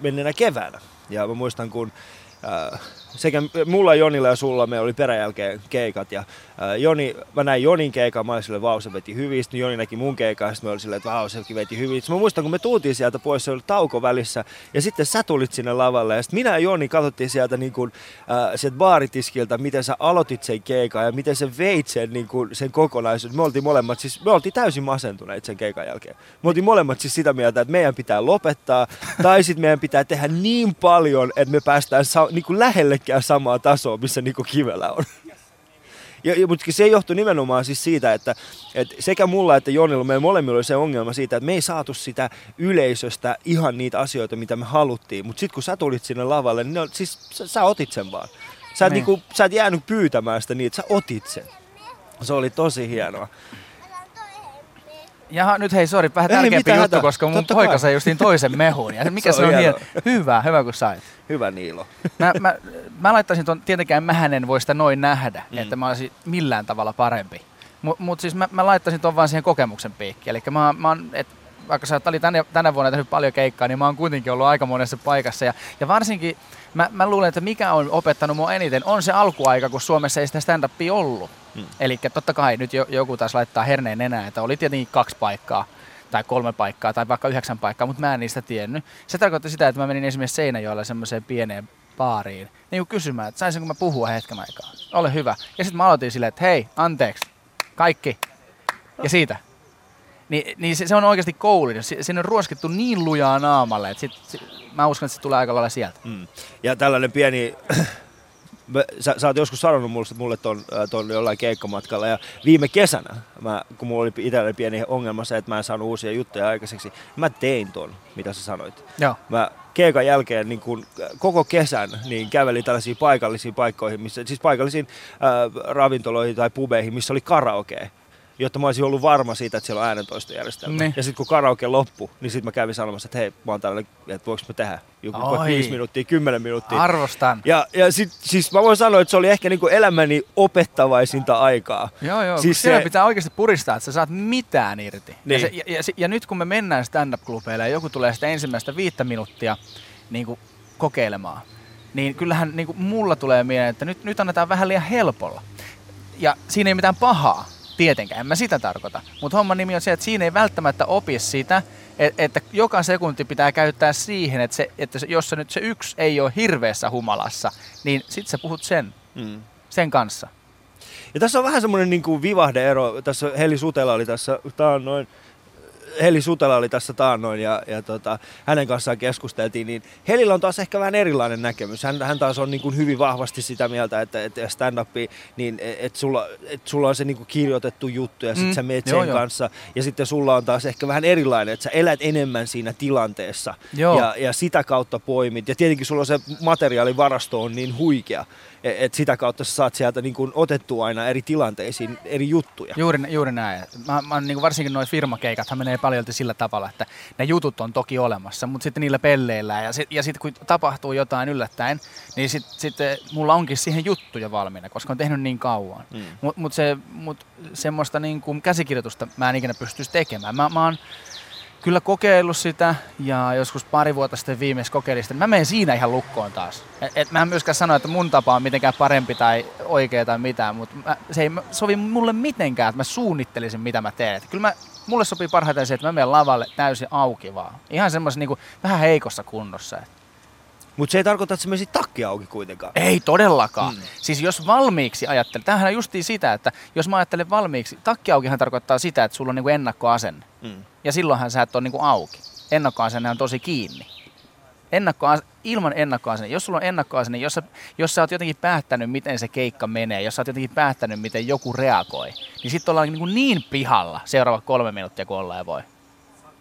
menneenä keväänä. Ja mä muistan, kun äh, sekä mulla, Jonilla ja sulla me oli peräjälkeen keikat. Ja äh, Joni, mä näin Jonin keikan, mä olin vau, se veti hyvin. Sitten Joni näki mun keikan, sitten mä olin silleen, että vau, sekin veti hyvin. Sitten mä muistan, kun me tultiin sieltä pois, se oli tauko välissä. Ja sitten sä tulit sinne lavalle. Ja sitten minä ja Joni katsottiin sieltä, niin kuin, äh, sieltä baaritiskiltä, miten sä aloitit sen keikan ja miten sä veit sen, niin kuin, sen kokonaisuuden. Me oltiin molemmat, siis me oltiin täysin masentuneet sen keikan jälkeen. Me oltiin molemmat siis sitä mieltä, että meidän pitää lopettaa. tai sitten meidän pitää tehdä niin paljon, että me päästään sa- niin kuin lähellekään samaa tasoa, missä Niko Kivelä on. Ja, ja, mutta se johtui nimenomaan siis siitä, että, että sekä mulla että Jonilla, meillä molemmilla oli se ongelma siitä, että me ei saatu sitä yleisöstä ihan niitä asioita, mitä me haluttiin. Mutta sitten kun sä tulit sinne lavalle, niin ne, on- siis sä, sä otit sen vaan. Sä et, Niin. niinku, sä et jäänyt pyytämään sitä niin, että sä otit sen. Se oli tosi hienoa. Jaha, nyt hei, sori, vähän tärkeämpi juttu, hätää. koska mun Totta poika kai. sai justiin toisen mehun. Ja mikä [laughs] Se se, on on hieno. Hyvä, hyvä kun sait. Hyvä Niilo. Mä, mä, mä laittaisin tuon, tietenkään mähän en voi sitä noin nähdä, Mm. että mä olisin millään tavalla parempi. Mutta mut siis mä, mä laittaisin tuon vaan siihen kokemuksen piikkiin. Eli mä, mä oon, et, vaikka sä oli tänä, tänä vuonna tehnyt paljon keikkaa, niin mä oon kuitenkin ollut aika monessa paikassa. Ja, ja varsinkin mä, mä luulen, että mikä on opettanut mua eniten, on se alkuaika, kun Suomessa ei sitä stand-upia ollut. Mm. Mm. Eli totta kai nyt jo, joku taas laittaa herneen enää, että oli tietenkin kaksi paikkaa tai kolme paikkaa tai vaikka yhdeksän paikkaa, mutta mä en niistä tiennyt. Se tarkoitti sitä, että mä menin esimerkiksi Seinäjoella semmoiseen pieneen baariin niin kuin kysymään, että saisinko mä puhua hetken aikaa. Ole hyvä. Ja sitten mä aloitin silleen, että hei, anteeksi, kaikki. Ja siitä. Ni, niin se, se, on oikeasti koulutus. Si- Siinä on ruoskittu niin lujaa naamalle, että sit, sit, mä uskon, että se tulee aika lailla sieltä. Mm. Ja tällainen pieni... [clears throat] Mä- Sä, sä oot joskus sanonut mulle, mulle ton, äh, ton jollain keikkamatkalla ja viime kesänä, mä, kun mulla oli itselleni pieni ongelma se, että mä en saanut uusia juttuja aikaiseksi, mä tein ton, mitä sä sanoit. Joo. Mä keikan jälkeen niin kun, äh, koko kesän niin kävelin tällaisiin paikallisiin paikkoihin, missä, siis paikallisiin äh, ravintoloihin tai pubeihin, missä oli karaoke. Jotta mä olisin ollut varma siitä, että siellä on äänentoistojärjestelmä. Niin. Ja sitten kun karaoke loppui, niin sitten mä kävin sanomassa, että hei, mä oon täällä, että voiko mä tehdä joku vaikka Oi. 5 minuuttia, 10 minuuttia. Arvostan. Ja, ja sit, siis mä voin sanoa, että se oli ehkä niinku elämäni opettavaisinta aikaa. Joo, joo. Siis se- pitää oikeasti puristaa, että sä saat mitään irti. Niin. Ja, se, ja, ja, ja, nyt kun me mennään stand-up-klubeille ja joku tulee sitä ensimmäistä viittä minuuttia niin kuin kokeilemaan, niin kyllähän niin kuin mulla tulee mieleen, että nyt, nyt annetaan vähän liian helpolla. Ja siinä ei mitään pahaa, tietenkään, en mä sitä tarkoita. Mutta homman nimi on se, että siinä ei välttämättä opi sitä, että, joka sekunti pitää käyttää siihen, että, se, että se, jos se nyt se yksi ei ole hirveässä humalassa, niin sit sä puhut sen, Mm. sen kanssa. Ja tässä on vähän semmoinen niin vivahdeero. Tässä Heli Sutela oli tässä taannoin. Heli Sutela oli tässä taannoin ja, ja tota, hänen kanssaan keskusteltiin, niin Helillä on taas ehkä vähän erilainen näkemys. Hän, hän taas on niin kuin hyvin vahvasti sitä mieltä, että, että stand-up, niin että sulla, että sulla on se niin kuin kirjoitettu juttu ja sitten Mm, sä meet joo, sen joo. kanssa. Ja sitten sulla on taas ehkä vähän erilainen, että sä elät enemmän siinä tilanteessa Joo. ja, ja sitä kautta poimit. Ja tietenkin sulla on se materiaalivarasto on niin huikea, että sitä kautta sä saat sieltä niin kuin otettua aina eri tilanteisiin eri juttuja. Juuri, juuri näin. Mä, mä, niin varsinkin nuo firmakeikathan menee paljon sillä tavalla, että ne jutut on toki olemassa, mutta sitten niillä pelleillään. Ja sitten ja sit, kun tapahtuu jotain yllättäen, niin sitten sit, mulla onkin siihen juttuja valmiina, koska on tehnyt niin kauan. Mm. Mutta mut se, mut semmoista niin kuin käsikirjoitusta mä en ikinä pystyisi tekemään. Mä, mä oon kyllä kokeillut sitä ja joskus pari vuotta sitten viimeksi kokeilin sitä. Mä menen siinä ihan lukkoon taas. Et, et mä en myöskään sano, että mun tapa on mitenkään parempi tai oikea tai mitään, mutta mä, se ei sovi mulle mitenkään, että mä suunnittelisin mitä mä teen. Et kyllä mä, mulle sopii parhaiten se, että mä menen lavalle täysin auki vaan. Ihan semmoisen niin vähän heikossa kunnossa. Et Mutta se ei tarkoita, että se menisi takki auki kuitenkaan. ei todellakaan. Mm. Siis jos valmiiksi ajattelee, tämähän on justiin sitä, että jos mä ajattelen valmiiksi, takkiaukihan tarkoittaa sitä, että sulla on niinku ennakkoasenne. Mm. Ja silloinhan sä et ole niinku auki. Ennakkoasenne on tosi kiinni. Ennakkoas, ilman ennakkoasenne, jos sulla on ennakkoasenne, jos sä, jos sä oot jotenkin päättänyt, miten se keikka menee, jos sä oot jotenkin päättänyt, miten joku reagoi, niin sitten ollaan niin, niin pihalla seuraavat kolme minuuttia, kun ollaan ja voi.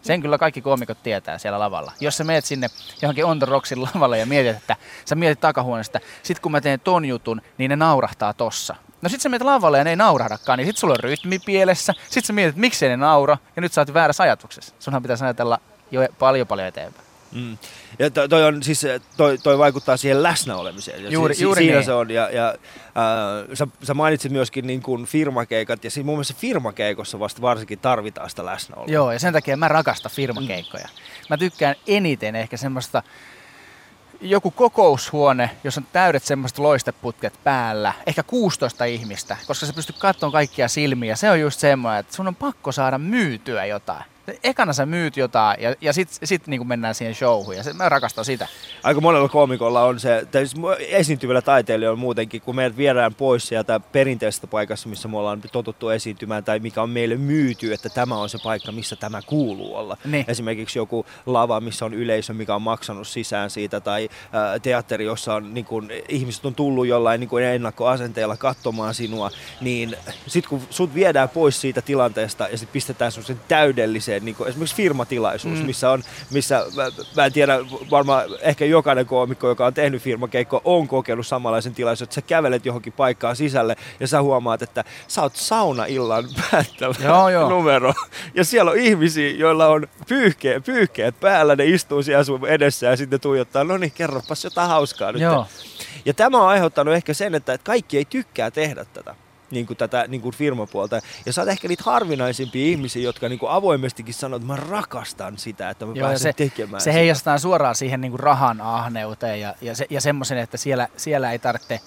Sen kyllä kaikki koomikot tietää siellä lavalla. Jos sä meet sinne johonkin On The lavalle ja mietit, että sä mietit takahuoneesta, sit kun mä teen ton jutun, niin ne naurahtaa tossa. No sit sä menet lavalle ja ne ei naurahdakaan, niin sit sulla on rytmi pielessä. Sit sä mietit, miksei ne naura, ja nyt sä oot väärässä ajatuksessa. Sunhan pitäisi ajatella jo paljon paljon eteenpäin. Mm. Ja toi, toi, on, siis, toi, toi vaikuttaa siihen läsnäolemiseen. Ja Juuri- si, juuri siinä niin. se on. Ja, ja, äh, sä, sä, mainitsit myöskin niin kuin firmakeikat, ja siinä mun mielestä firmakeikossa vasta varsinkin tarvitaan sitä läsnäoloa. Joo, ja sen takia mä rakastan firmakeikkoja. Mä tykkään eniten ehkä semmoista, joku kokoushuone, jos on täydet semmoista loisteputket päällä, ehkä 16 ihmistä, koska sä pystyt katsomaan kaikkia silmiä. Se on just semmoinen, että sun on pakko saada myytyä jotain. Ekana sä myyt jotain ja, ja sit, sit niin mennään siihen showhun ja se, mä rakastan sitä. Aika monella koomikolla on se, tai siis esiintyvillä taiteilijoilla muutenkin, kun meidät viedään pois sieltä perinteisestä paikassa, missä me ollaan totuttu esiintymään, tai mikä on meille myyty, että tämä on se paikka, missä tämä kuuluu olla. Niin. Esimerkiksi joku lava, missä on yleisö, mikä on maksanut sisään siitä, tai ää, teatteri, jossa on, niin kun, ihmiset on tullut jollain niin kun ennakkoasenteella katsomaan sinua, niin sitten kun sut viedään pois siitä tilanteesta ja sitten pistetään sen täydelliseen, niin kun, esimerkiksi firmatilaisuus, mm. missä on, missä, mä, mä en tiedä, varmaan ehkä jokainen koomikko, joka on tehnyt firmakeikkoa, on kokenut samanlaisen tilaisuuden, että sä kävelet johonkin paikkaan sisälle ja sä huomaat, että sä oot saunaillan [laughs] päättävä Joo, joo. numero. Ja siellä on ihmisiä, joilla on pyyhkeet, pyyhkeet päällä, ne istuu siellä sun edessä ja sitten tuijottaa, no niin, kerropas jotain hauskaa nyt. Joo. Ja tämä on aiheuttanut ehkä sen, että kaikki ei tykkää tehdä tätä. Niin kuin tätä niin kuin firmapuolta. Ja sä oot ehkä niitä harvinaisimpia ihmisiä, jotka niin kuin avoimestikin sanoo, että mä rakastan sitä, että mä Joo, pääsen se, tekemään se sitä. heijastaa suoraan siihen niin kuin rahan ahneuteen ja, ja, se, ja semmoisen, että siellä, siellä ei tarvitse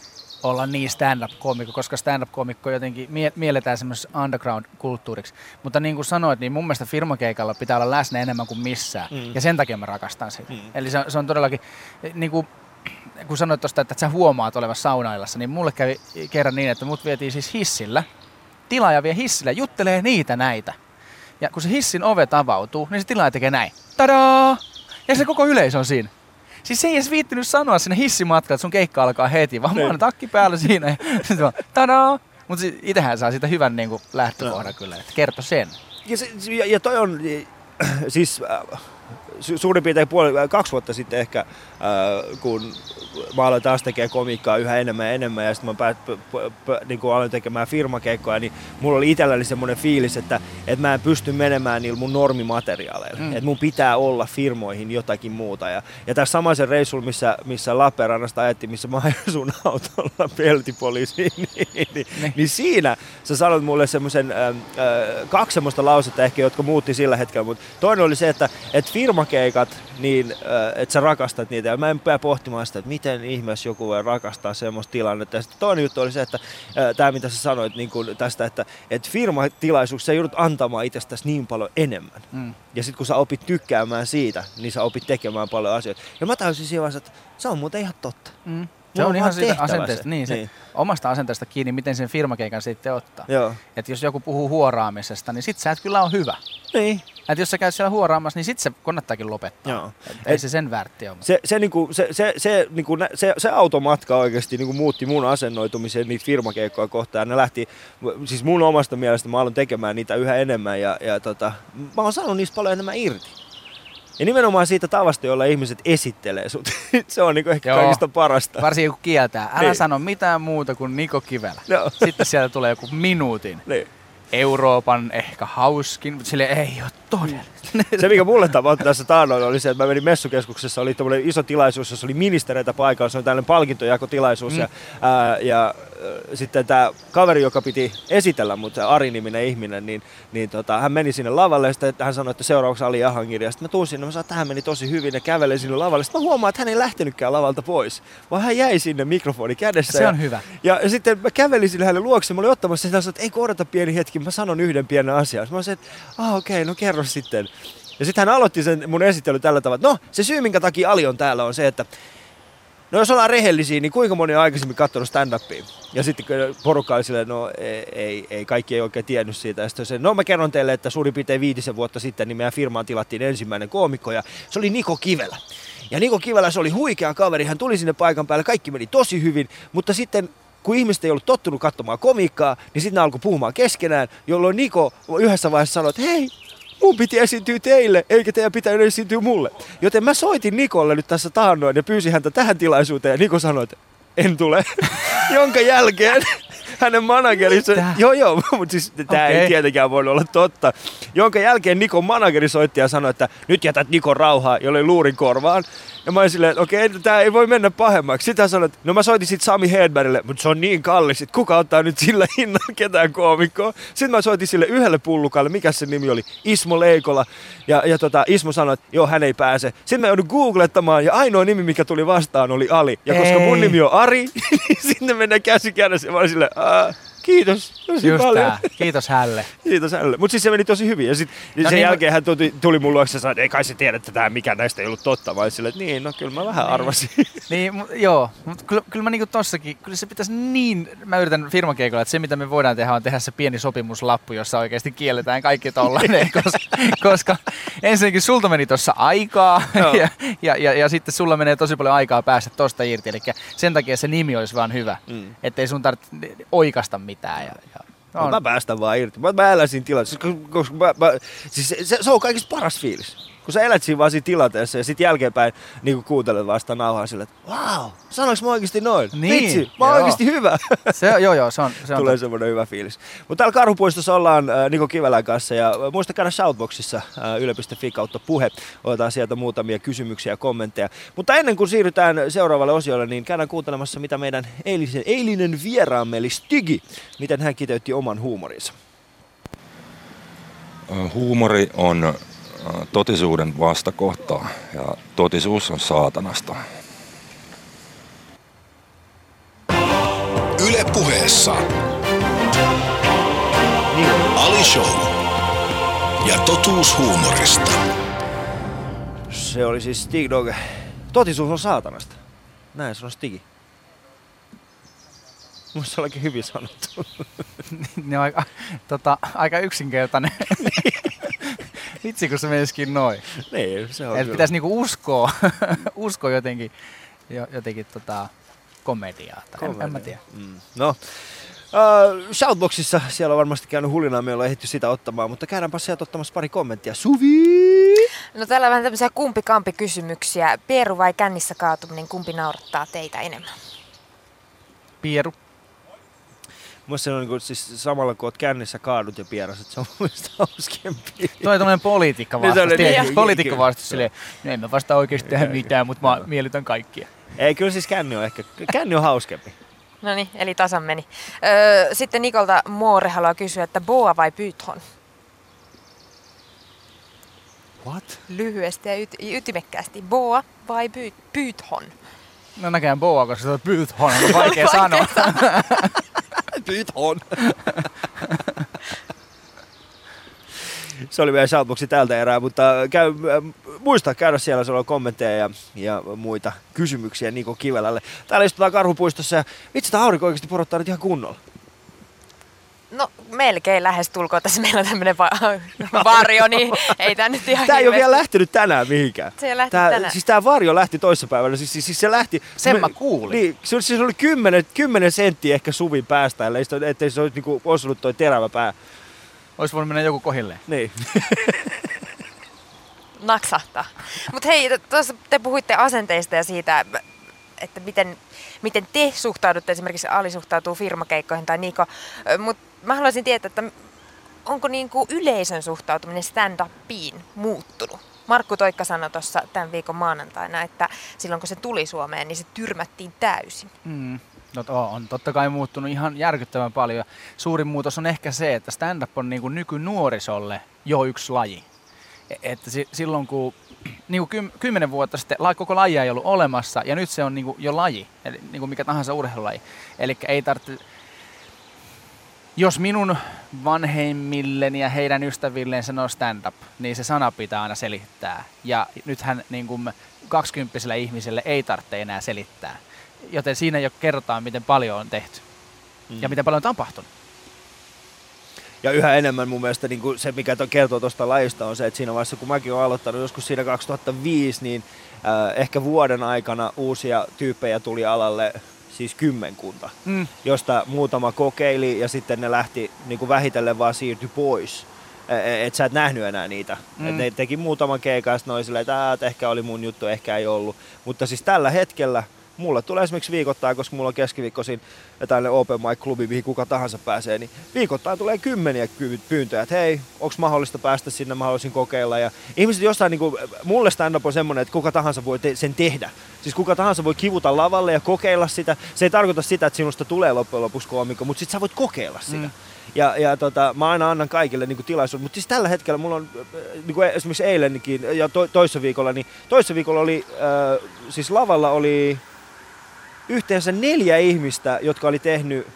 olla niin stand-up-koomikko, koska stand-up-koomikko jotenkin mie- mielletään semmoisessa underground-kulttuuriksi. Mutta niin kuin sanoit, niin mun mielestä firmakeikalla pitää olla läsnä enemmän kuin missään. Mm. Ja sen takia mä rakastan sitä. Mm. Eli se, se on todellakin, niin kuin, kun sanoit tuosta, että sä huomaat olevassa saunaillassa, niin mulle kävi kerran niin, että mut vietiin siis hissillä. Tilaaja vie hissillä, juttelee niitä näitä. Ja kun se hissin ovet avautuu, niin se tilaaja tekee näin. Tadaa! Ja se koko yleisö on siinä. Siis se ei edes viittinyt sanoa sinne hissimatkalla, että sun keikka alkaa heti, vaan mulla on takki päällä siinä ja [laughs] sitten vaan, tadaa! Mutta itsehän saa siitä hyvän niin kuin, lähtökohdan kyllä, että kerto sen. Ja, se, ja, ja toi on, [clears throat] siis äh, su- suurin piirtein puoli, kaksi vuotta sitten ehkä kun mä aloin taas tekemään komiikkaa yhä enemmän ja enemmän ja sitten mä päät, p, p, p, niin kun aloin tekemään firmakeikkoja, niin mulla oli itselläni semmoinen fiilis, että, että mä en pysty menemään niillä mun normimateriaaleilla. Mm. Että mun pitää olla firmoihin jotakin muuta. Ja, ja tässä samaisen reissulla, missä, missä Lappeenrannasta ajettiin, missä mä ajan sun autolla [laughs] peltipoliisiin, niin, niin, niin, niin, siinä sä sanoit mulle semmoisen äh, äh, kaksi semmoista lausetta ehkä, jotka muutti sillä hetkellä, mutta toinen oli se, että, että firmakeikat, niin äh, että sä rakastat niitä. Ja mä en pää pohtimaan sitä, että miten ihmeessä joku voi rakastaa semmoista tilannetta. Ja sitten toinen juttu oli se, että tämä mitä sä sanoit niin kun tästä, että, että firmatilaisuus, sä joudut antamaan itsestäsi niin paljon enemmän. Mm. Ja sitten kun sä opit tykkäämään siitä, niin sä opit tekemään paljon asioita. Ja mä tajusin siinä vaiheessa, että se on muuten ihan totta. Mm. Se on ihan siitä asenteesta, se. Niin, se, niin. omasta asenteesta kiinni, miten sen firmakeikan sitten ottaa. Joo. Et jos joku puhuu huoraamisesta, niin sit sä et kyllä ole hyvä. Niin. Et jos sä käyt siellä huoraamassa, niin sit se kannattaakin lopettaa. Joo. Et ei se sen väärti ole. Se, se, niinku, se, se, se, niinku, se, se automatka oikeasti niinku, muutti mun asennoitumisen niitä firmakeikkoja kohtaan. Ne lähti, siis mun omasta mielestä mä aloin tekemään niitä yhä enemmän ja, ja tota, mä oon saanut niistä paljon enemmän irti. Ja nimenomaan siitä tavasta, jolla ihmiset esittelee sut. [laughs] se on niinku ehkä Joo. kaikista parasta. Varsinkin kun kieltää. Älä niin. sano mitään muuta kuin Niko Kivelä. No. Sitten sieltä tulee joku minuutin. Niin. Euroopan ehkä hauskin, mutta sille ei ole todellista. Se, mikä mulle tapahtui tässä taannoin, oli se, että mä menin messukeskuksessa, oli tämmöinen iso tilaisuus, jossa oli ministereitä paikalla, se on tällainen palkintojakotilaisuus. Mm. Ja, ää, ja sitten tämä kaveri, joka piti esitellä mut, Ari-niminen ihminen, niin, niin tota, hän meni sinne lavalle ja sitten hän sanoi, että seuraavaksi Ali Jahangiri. Ja sitten mä tuun sinne, mä sanoin, että hän meni tosi hyvin ja käveli sinne lavalle. Sitten mä huomaan, että hän ei lähtenytkään lavalta pois, vaan hän jäi sinne mikrofoni kädessä. Se on ja, hyvä. Ja, ja sitten mä kävelin sinne hänen luokse, mä olin ottamassa sitä, että ei odota pieni hetki, mä sanon yhden pienen asian. Mä sanoin, että ah okei, okay, no kerro sitten. Ja sitten hän aloitti sen mun esittely tällä tavalla, no se syy minkä takia Ali on täällä on se, että No jos ollaan rehellisiä, niin kuinka moni on aikaisemmin katsonut stand-upia? Ja sitten porukka oli silleen, no ei, ei, ei, kaikki ei oikein tiennyt siitä. Ja sitten se, no mä kerron teille, että suurin piirtein viitisen vuotta sitten niin meidän firmaan tilattiin ensimmäinen koomikko ja se oli Niko Kivelä. Ja Niko Kivelä se oli huikea kaveri, hän tuli sinne paikan päälle, kaikki meni tosi hyvin, mutta sitten kun ihmiset ei ollut tottunut katsomaan komiikkaa, niin sitten ne alkoi puhumaan keskenään, jolloin Niko yhdessä vaiheessa sanoi, että hei, mun piti esiintyä teille, eikä teidän pitänyt esiintyä mulle. Joten mä soitin Nikolle nyt tässä taannoin ja pyysin häntä tähän tilaisuuteen ja Niko sanoi, että en tule. [laughs] Jonka jälkeen hänen managerinsa, joo joo, [laughs] mutta siis tämä okay. ei tietenkään voinut olla totta. Jonka jälkeen Nikon manageri soitti ja sanoi, että nyt jätät Nikon rauhaa, jolle luurin korvaan. Ja mä olin silleen, että okei, okay, tämä ei voi mennä pahemmaksi. Sitten hän sanoi, että no mä soitin sitten Sami Hedbergille, mutta se on niin kallis, että kuka ottaa nyt sillä [laughs] hinnalla ketään koomikkoa. Sitten mä soitin sille yhdelle pullukalle, mikä se nimi oli, Ismo Leikola. Ja, ja tota, Ismo sanoi, että joo, hän ei pääse. Sitten mä joudun googlettamaan ja ainoa nimi, mikä tuli vastaan, oli Ali. Ja koska ei. mun nimi on Ari, [laughs] niin sinne mennään käsi kädessä. Mä olin silleen, Kiitos tosi Just paljon. Tää. Kiitos hälle. [laughs] Kiitos hälle. Mutta siis se meni tosi hyvin. Ja sit, no sen niin, jälkeen hän tuli, tuli mun luokse ja sanoi, että ei kai se tiedä, että tämä mikä näistä ei ollut totta. Vai sille, että niin, no kyllä mä vähän niin. arvasin. [laughs] niin, mu- joo. Mutta kyllä, kyllä mä niinku tossakin, kyllä se pitäisi niin, mä yritän firmakeikolla, että se mitä me voidaan tehdä on tehdä se pieni sopimuslappu, jossa oikeasti kielletään kaikki tollainen, [laughs] koska, koska ensinnäkin sulta meni tuossa aikaa ja, ja, ja, ja, sitten sulla menee tosi paljon aikaa päästä tosta irti. Eli sen takia se nimi olisi vaan hyvä, mm. ettei sun tarvitse oikasta mitään. Ja, ja no, mä päästän vaan irti. Mä, mä elän siinä tilanteessa, koska mä, mä, siis se, se, se, on kaikista paras fiilis kun sä elät siinä vaan siinä tilanteessa ja sitten jälkeenpäin niin kuuntelet vasta nauhaa sille, että wow, sanoinko mä oikeasti noin? Niin, Vitsi, mä oon oikeasti hyvä. Se, joo, joo, se on, se on Tulee semmoinen hyvä fiilis. Mutta täällä Karhupuistossa ollaan äh, Niko Kivelän kanssa ja muista käydä Shoutboxissa äh, yle.fi kautta puhe. Otetaan sieltä muutamia kysymyksiä ja kommentteja. Mutta ennen kuin siirrytään seuraavalle osiolle, niin käydään kuuntelemassa, mitä meidän eilisen, eilinen vieraamme eli Stygi, miten hän kiteytti oman huumorinsa. Huumori on totisuuden vastakohtaa ja totisuus on saatanasta. Yle puheessa. Ali Show. Ja totuus huumorista. Se oli siis Stig Dog. Totisuus on saatanasta. Näin sanoi Stigi. Musta olikin hyvin sanottu. [laughs] ne on aika, tota, aika yksinkertainen. [laughs] Vitsi, kun se menisikin noin. Niin, se on Et pitäisi niinku uskoa, [laughs] uskoa jotenkin, jotenkin tota, komediaa. Tai Komedia. en, en mä tiedä. Mm. No, Uh, Shoutboxissa siellä on varmasti käynyt hulinaa, me ollaan ehditty sitä ottamaan, mutta käydäänpä sieltä ottamassa pari kommenttia. Suvi! No täällä on vähän tämmöisiä kumpi-kampi kysymyksiä. Pieru vai kännissä kaatuminen, kumpi naurattaa teitä enemmän? Pieru. Musta se on niin siis samalla kun oot kännissä kaadut ja pieräset, se on mun mielestä hauskempi. Toi tommonen poliitikka Niin se oli vastus. niin, niin, poliitikko kyllä. vastus silleen, no en mä vasta oikeesti tehdä mitään, mutta mä miellytän kaikkia. Ei, kyllä siis känni on ehkä, känni on hauskempi. No niin, eli tasan meni. Öö, sitten Nikolta Moore haluaa kysyä, että boa vai python? What? Lyhyesti ja yt- ytimekkäästi. Boa vai py- python? No näkään boa, koska se on python, on vaikea [laughs] sanoa. Python. [laughs] se oli vielä shoutboxi tältä erää, mutta käy, äh, muista käydä siellä, siellä on kommentteja ja, ja muita kysymyksiä Niko Kivelälle. Täällä istutaan Karhupuistossa ja vitsi, tämä aurinko oikeasti porottaa nyt ihan kunnolla. No melkein lähes tulkoon. Tässä meillä on tämmöinen va- [laughs] varjo, niin ei tämä nyt ihan Tämä ei ole vielä lähtenyt tänään mihinkään. Se ei lähti Tää, tänään. Siis tämä varjo lähti toissapäivänä. Siis, siis, siis se lähti... Sen mä kuulin. Niin, se, oli- siis oli 10, 10 senttiä ehkä suvin päästä, ellei sitä, ettei se olisi niinku osunut toi terävä pää. Ois voinut mennä joku kohilleen. Niin. [laughs] naksahtaa. Mutta hei, tuossa te puhuitte asenteista ja siitä, että miten, miten te suhtaudutte, esimerkiksi Ali suhtautuu firmakeikkoihin tai Niko. Mutta mä haluaisin tietää, että onko niinku yleisön suhtautuminen stand-upiin muuttunut? Markku Toikka sanoi tuossa tämän viikon maanantaina, että silloin kun se tuli Suomeen, niin se tyrmättiin täysin. Mm. No, on totta kai muuttunut ihan järkyttävän paljon. Suurin muutos on ehkä se, että stand-up on niin kuin nykynuorisolle jo yksi laji. E- Että si- silloin kun niin kuin kym- kymmenen vuotta sitten koko laji ei ollut olemassa ja nyt se on niin kuin jo laji, eli niin kuin mikä tahansa urheilulaji. Eli ei tarvitse, jos minun vanhemmilleni ja heidän ystävilleen sanoo stand-up, niin se sana pitää aina selittää. Ja nythän niin kuin 20 ihmiselle ei tarvitse enää selittää. Joten siinä jo kerrotaan, miten paljon on tehty mm. ja miten paljon on tapahtunut. Ja yhä enemmän mun mielestä niin kuin se, mikä to, kertoo tuosta lajista, on se, että siinä vaiheessa, kun mäkin olen aloittanut joskus siinä 2005, niin äh, ehkä vuoden aikana uusia tyyppejä tuli alalle siis kymmenkunta, Mm. josta muutama kokeili ja sitten ne lähti niin kuin vähitellen vaan siirtyi pois. Että sä et nähnyt enää niitä. Mm. Et ne teki muutaman keikan ja sitten ne oli silleen, että, "Ää, että ehkä oli mun juttu, ehkä ei ollut. Mutta siis tällä hetkellä mulle tulee esimerkiksi viikoittain, koska mulla on keskiviikkoisin tällainen open mic klubi, mihin kuka tahansa pääsee, niin viikoittain tulee kymmeniä ky- pyyntöjä, että hei, onko mahdollista päästä sinne, mä haluaisin kokeilla. Ja ihmiset jostain, niin kuin, mulle stand-up on semmoinen, että kuka tahansa voi te- sen tehdä. Siis kuka tahansa voi kivuta lavalle ja kokeilla sitä. Se ei tarkoita sitä, että sinusta tulee loppujen lopuksi koomikko, mutta sit sä voit kokeilla sitä. Mm. Mm. Ja, ja tota, mä aina annan kaikille niin tilaisuuden, mutta siis tällä hetkellä mulla on, niin kuin esimerkiksi eilenkin ja to, toissa viikolla, niin toissa viikolla oli, äh, siis lavalla oli yhteensä neljä ihmistä, jotka oli tehnyt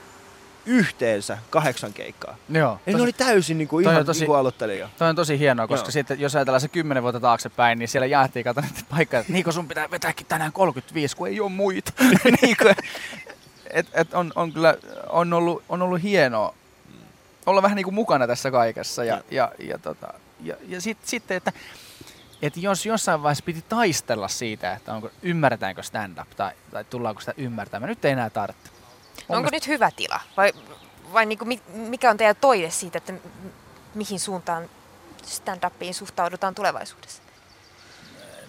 yhteensä kahdeksan keikkaa. Joo. Eli ne oli täysin niin kuin, ihan tosi- niin kuin aloittelija. Toi on tosi hienoa, koska Joo. sitten jos ajatellaan se kymmenen vuotta taaksepäin, niin siellä jaettiin kato näitä paikkoja, että Niiko sun pitää vetääkin tänään 35, kun ei ole muita. [laughs] Niiko, et, et on, on, kyllä, on, ollut, on ollut hienoa olla vähän niin kuin mukana tässä kaikessa. Ja, ja, ja, tota, ja, ja sit, sitten, että et jos jossain vaiheessa piti taistella siitä, että onko, ymmärretäänkö stand-up tai, tai tullaanko sitä ymmärtämään, nyt ei enää tarvitse. Mun Onko nyt hyvä tila? Vai, vai niin kuin, mikä on teidän toive siitä, että mihin suuntaan stand-upiin suhtaudutaan tulevaisuudessa?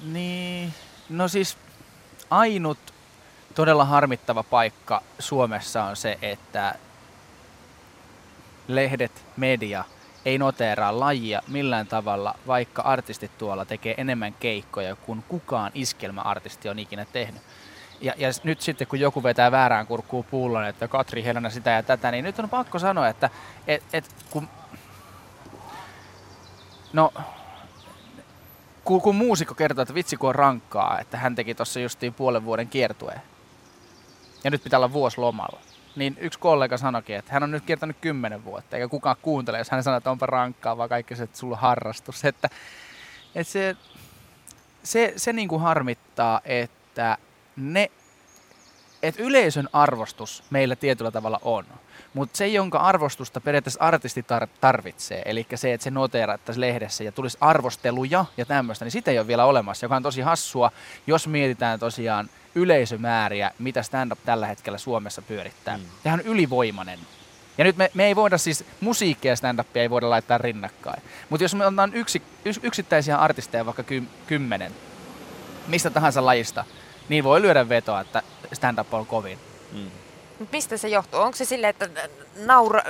Niin, no siis ainut todella harmittava paikka Suomessa on se, että lehdet, media ei noteeraa lajia millään tavalla, vaikka artistit tuolla tekee enemmän keikkoja kuin kukaan iskelmäartisti on ikinä tehnyt. Ja, ja nyt sitten kun joku vetää väärään kurkkuun pullon, että Katri Helena sitä ja tätä, niin nyt on pakko sanoa, että et, et, kun... No, kun, kun muusikko kertoo, että vitsi kun on rankkaa, että hän teki tuossa justiin puolen vuoden kiertueen. Ja nyt pitää olla vuosi lomalla. Niin yksi kollega sanoikin, että hän on nyt kiertänyt kymmenen vuotta, eikä kukaan kuuntele, jos hän sanoo, että onpa rankkaa, vaan kaikki se, että sulla on harrastus. Että, että se, se, se niin kuin harmittaa, että ne, että yleisön arvostus meillä tietyllä tavalla on. Mutta se, jonka arvostusta periaatteessa artisti tar- tarvitsee, eli se, että se noteerattaisiin lehdessä ja tulisi arvosteluja ja tämmöistä, niin sitä ei ole vielä olemassa, joka on tosi hassua, jos mietitään tosiaan yleisömääriä, mitä stand-up tällä hetkellä Suomessa pyörittää. Mm. Tähän on ylivoimainen Ja nyt me, me ei voida siis, musiikkia ja stand-upia ei voida laittaa rinnakkain. Mutta jos me otetaan yksi, yks, yksittäisiä artisteja, vaikka ky, kymmenen, mistä tahansa lajista, niin voi lyödä vetoa, että stand-up on kovin. Mut Mistä se johtuu? Onko se sille, että naura,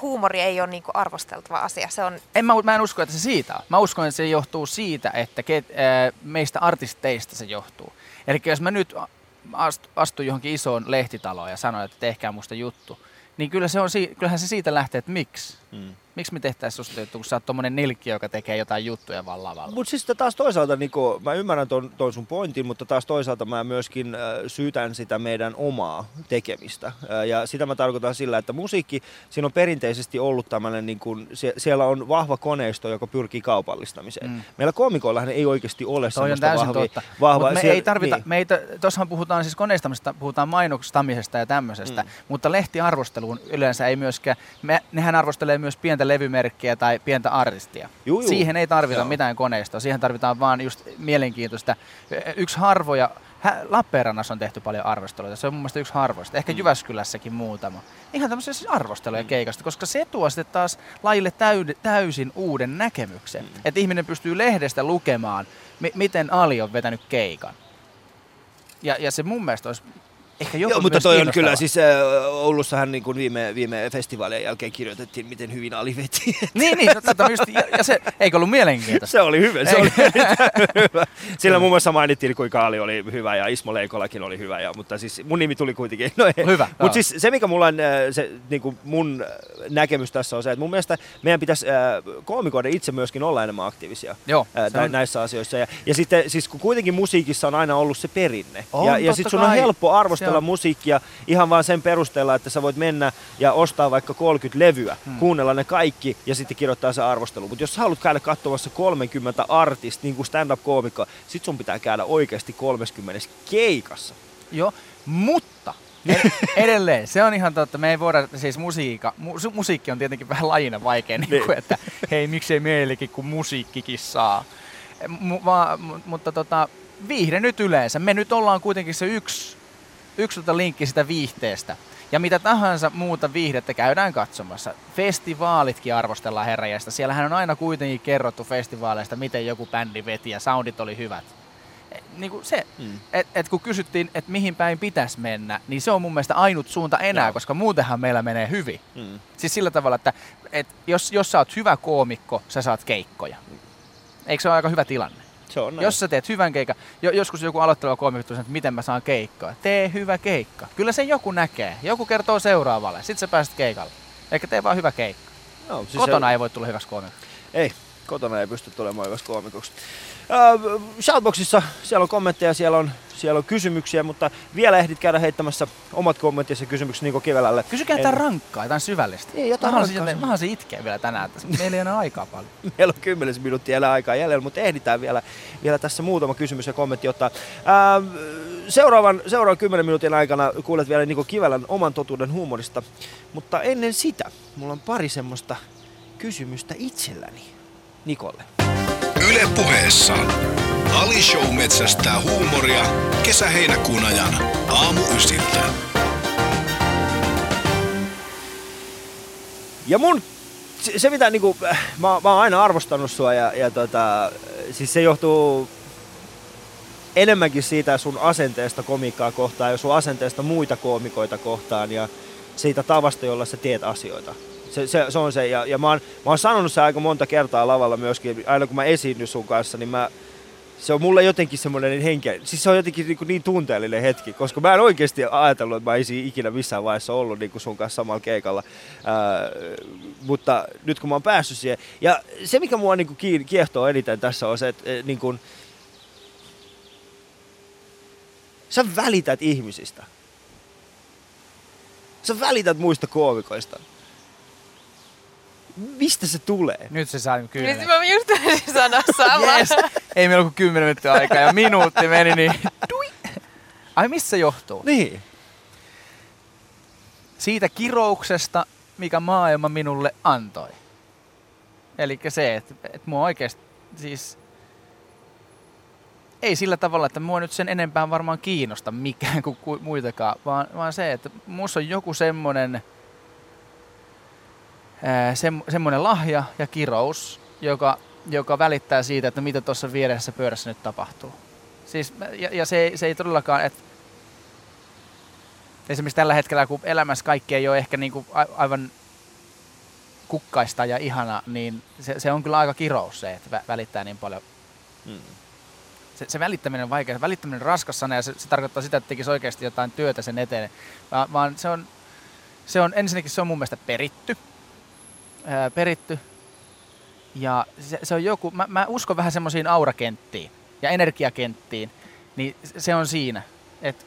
huumori ei ole niinku arvosteltava asia? Se on En mä, mä en usko, että se siitä on. Mä uskon, että se johtuu siitä, että ke, ää, meistä artisteista se johtuu. Eli jos mä nyt astu- astun johonkin isoon lehtitaloon ja sanon, että tehkää musta juttu, niin kyllä se on, kyllähän se siitä lähtee, että miksi. Mm. Miksi me tehtäisiin susta juttu, kun sä oot tommonen nilkki, joka tekee jotain juttuja vaan lavalla. Mutta siis taas toisaalta, niin mä ymmärrän ton, ton sun pointin, mutta taas toisaalta mä myöskin äh, syytän sitä meidän omaa tekemistä. Äh, ja sitä mä tarkoitan sillä, että musiikki, siinä on perinteisesti ollut tämmöinen, niin kuin, sie, siellä on vahva koneisto, joka pyrkii kaupallistamiseen. Mm. Meillä koomikoillahan ei oikeasti ole Toi on semmoista täysin vahvia, totta. vahvaa. Mut me siellä- ei tarvita, niin. meitä, tossahan puhutaan siis koneistamisesta, puhutaan mainostamisesta ja tämmöisestä, mm. mutta lehtiarvosteluun yleensä ei myöskään, me, nehän arvostelee myös pientä levymerkkiä tai pientä artistia. Juu, juu. Siihen ei tarvita Joo. mitään koneistoa, siihen tarvitaan vaan just mielenkiintoista. Yksi harvoja, Lappeenrannassa on tehty paljon arvosteluita, se on mun mielestä yksi harvoista, ehkä mm. Jyväskylässäkin muutama. Ihan tämmöisiä siis arvosteluja mm. keikasta, koska se tuo sitten taas lajille täyd- täysin uuden näkemyksen. Mm. Että ihminen pystyy lehdestä lukemaan, mi- miten Ali on vetänyt keikan. Ja, ja se mun mielestä olisi ehkä joku Joo, mutta toi on kyllä, siis äh, Oulussahan niin kuin viime, viime festivaalien jälkeen kirjoitettiin, miten hyvin Ali veti. Niin, niin, tätä just, ja, ja se eikö ollut mielenkiintoista? Se oli hyvä, se oli hyvä. [laughs] Sillä muun muassa mainittiin, kuinka Ali oli hyvä ja Ismo Leikolakin oli hyvä, ja, mutta siis mun nimi tuli kuitenkin. No, ei. Hyvä. Mutta siis se, mikä mulla on, äh, se, niin kuin mun äh, näkemys tässä on se, että mun mielestä meidän pitäisi äh, koomikoiden itse myöskin olla enemmän aktiivisia. Joo, se nä- on- näissä asioissa. Ja, ja sitten siis kun kuitenkin musiikissa on aina ollut se perinne. On, ja ja sitten sun on helppo Se arvostella on. musiikkia ihan vaan sen perusteella, että sä voit mennä ja ostaa vaikka 30 levyä, hmm. kuunnella ne kaikki ja sitten kirjoittaa se arvostelu. Mutta jos sä haluat käydä katsomassa 30 artist, niin kuin stand-up-koomikko, sit sun pitää käydä oikeasti 30 keikassa. Joo, mutta ed- [laughs] edelleen, se on ihan totta. Me ei voida, siis musiikka, mu, musiikki on tietenkin vähän lajina vaikea, niin kuin, Niin. että hei, miksei meillekin, kun musiikkikin saa. M- va, mu, mutta tota, viihde nyt yleensä. Me nyt ollaan kuitenkin se yksi, yksi linkki sitä viihteestä. Ja mitä tahansa muuta viihdettä käydään katsomassa. Festivaalitkin arvostellaan herrajasta. Siellähän on aina kuitenkin kerrottu festivaaleista, miten joku bändi veti ja soundit oli hyvät. Niin kuin se, Mm. et, et kun kysyttiin, että mihin päin pitäisi mennä, niin se on mun mielestä ainut suunta enää, Joo. koska muutenhan meillä menee hyvin. Mm. Siis sillä tavalla, että et jos, jos sä oot hyvä koomikko, sä saat keikkoja. Eikö se ole aika hyvä tilanne? Se on näin. Jos sä teet hyvän keikan, jo, joskus joku aloitteleva koomikko että miten mä saan keikkoa. Tee hyvä keikka. Kyllä sen joku näkee. Joku kertoo seuraavalle. Sitten sä pääset keikalle. Eikä tee vaan hyvä keikka. no, siis Kotona se, ei voi tulla hyväksi koomikoksi. Ei, kotona ei pysty tulemaan hyväksi koomikoksi. Äh, Shoutboxissa siellä on kommentteja, siellä on, siellä on kysymyksiä, mutta vielä ehdit käydä heittämässä omat kommenttinsa ja kysymykset Niko Kivelälle. Kysykää jotain rankkaa, jotain syvällistä. Niin, jotain mä haluaisin, mä haluaisin itkeä vielä tänään. Että meillä ei enää aikaa paljon. [laughs] Meillä on 10 minuuttia enää aikaa jäljellä, mutta ehditään vielä, vielä tässä muutama kysymys ja kommentti ottaa. Ää, seuraavan, seuraavan 10 minuutin aikana kuulet vielä Niko Kivelän oman totuuden huumorista, mutta ennen sitä mulla on pari semmoista kysymystä itselläni Nikolle. Yle puheessa Ali Show metsästää huumoria kesä-heinäkuun ajan aamu ysiltä. Ja mun, se, se mitä niinku, äh, mä, mä oon aina arvostanut sua ja, ja tota, siis se johtuu enemmänkin siitä sun asenteesta komiikkaa kohtaan ja sun asenteesta muita koomikoita kohtaan ja siitä tavasta, jolla sä teet asioita. Se, se, se on se, ja, ja mä, oon, mä oon sanonut se aika monta kertaa lavalla myöskin, aina kun mä esiinnyn sun kanssa, niin mä, se on mulle jotenkin semmoinen henke, siis se on jotenkin niin, niin tunteellinen hetki, koska mä en oikeasti ajatellut, että mä olisin ikinä missään vaiheessa ollut niin kuin sun kanssa samalla keikalla. Ää, mutta nyt kun mä oon päässyt siihen, ja se mikä mua niin kuin kiehtoo eniten tässä on se, että eh, niin kuin, sä välität ihmisistä. Sä välität muista koomikoista. Mistä se tulee? Nyt se saa Nyt kymmenen. mä just taisin sanoa [laughs] samaa. Yes. Ei meillä kuin 10 minuuttia aikaa ja minuutti meni niin. Dui. Ai missä se johtuu? Niin. Siitä kirouksesta, mikä maailma minulle antoi. Eli se, että, että mua oikeasti siis ei sillä tavalla, että mua nyt sen enempää varmaan kiinnosta mikään kuin ku- muitakaan, vaan, vaan se, että musta on joku semmonen sem, semmoinen lahja ja kirous, joka, joka välittää siitä, että mitä tuossa vieressä pöydässä nyt tapahtuu. Siis, ja, ja se, ei- se ei todellakaan, että esimerkiksi tällä hetkellä, kun elämässä kaikki ei ole ehkä niinku a, aivan kukkaista ja ihana, niin se, se on kyllä aika kirous se, että vä- välittää niin paljon. Mm. Se, se välittäminen on vaikea, se välittäminen on raskas sana ja se, se tarkoittaa sitä, että tekisi oikeasti jotain työtä sen eteen. Vaan, vaan se, on, se on ensinnäkin se on mun mielestä peritty. Peritty. Ja se, se on joku, mä, mä uskon vähän semmoisiin aurakenttiin ja energiakenttiin, niin se on siinä. Et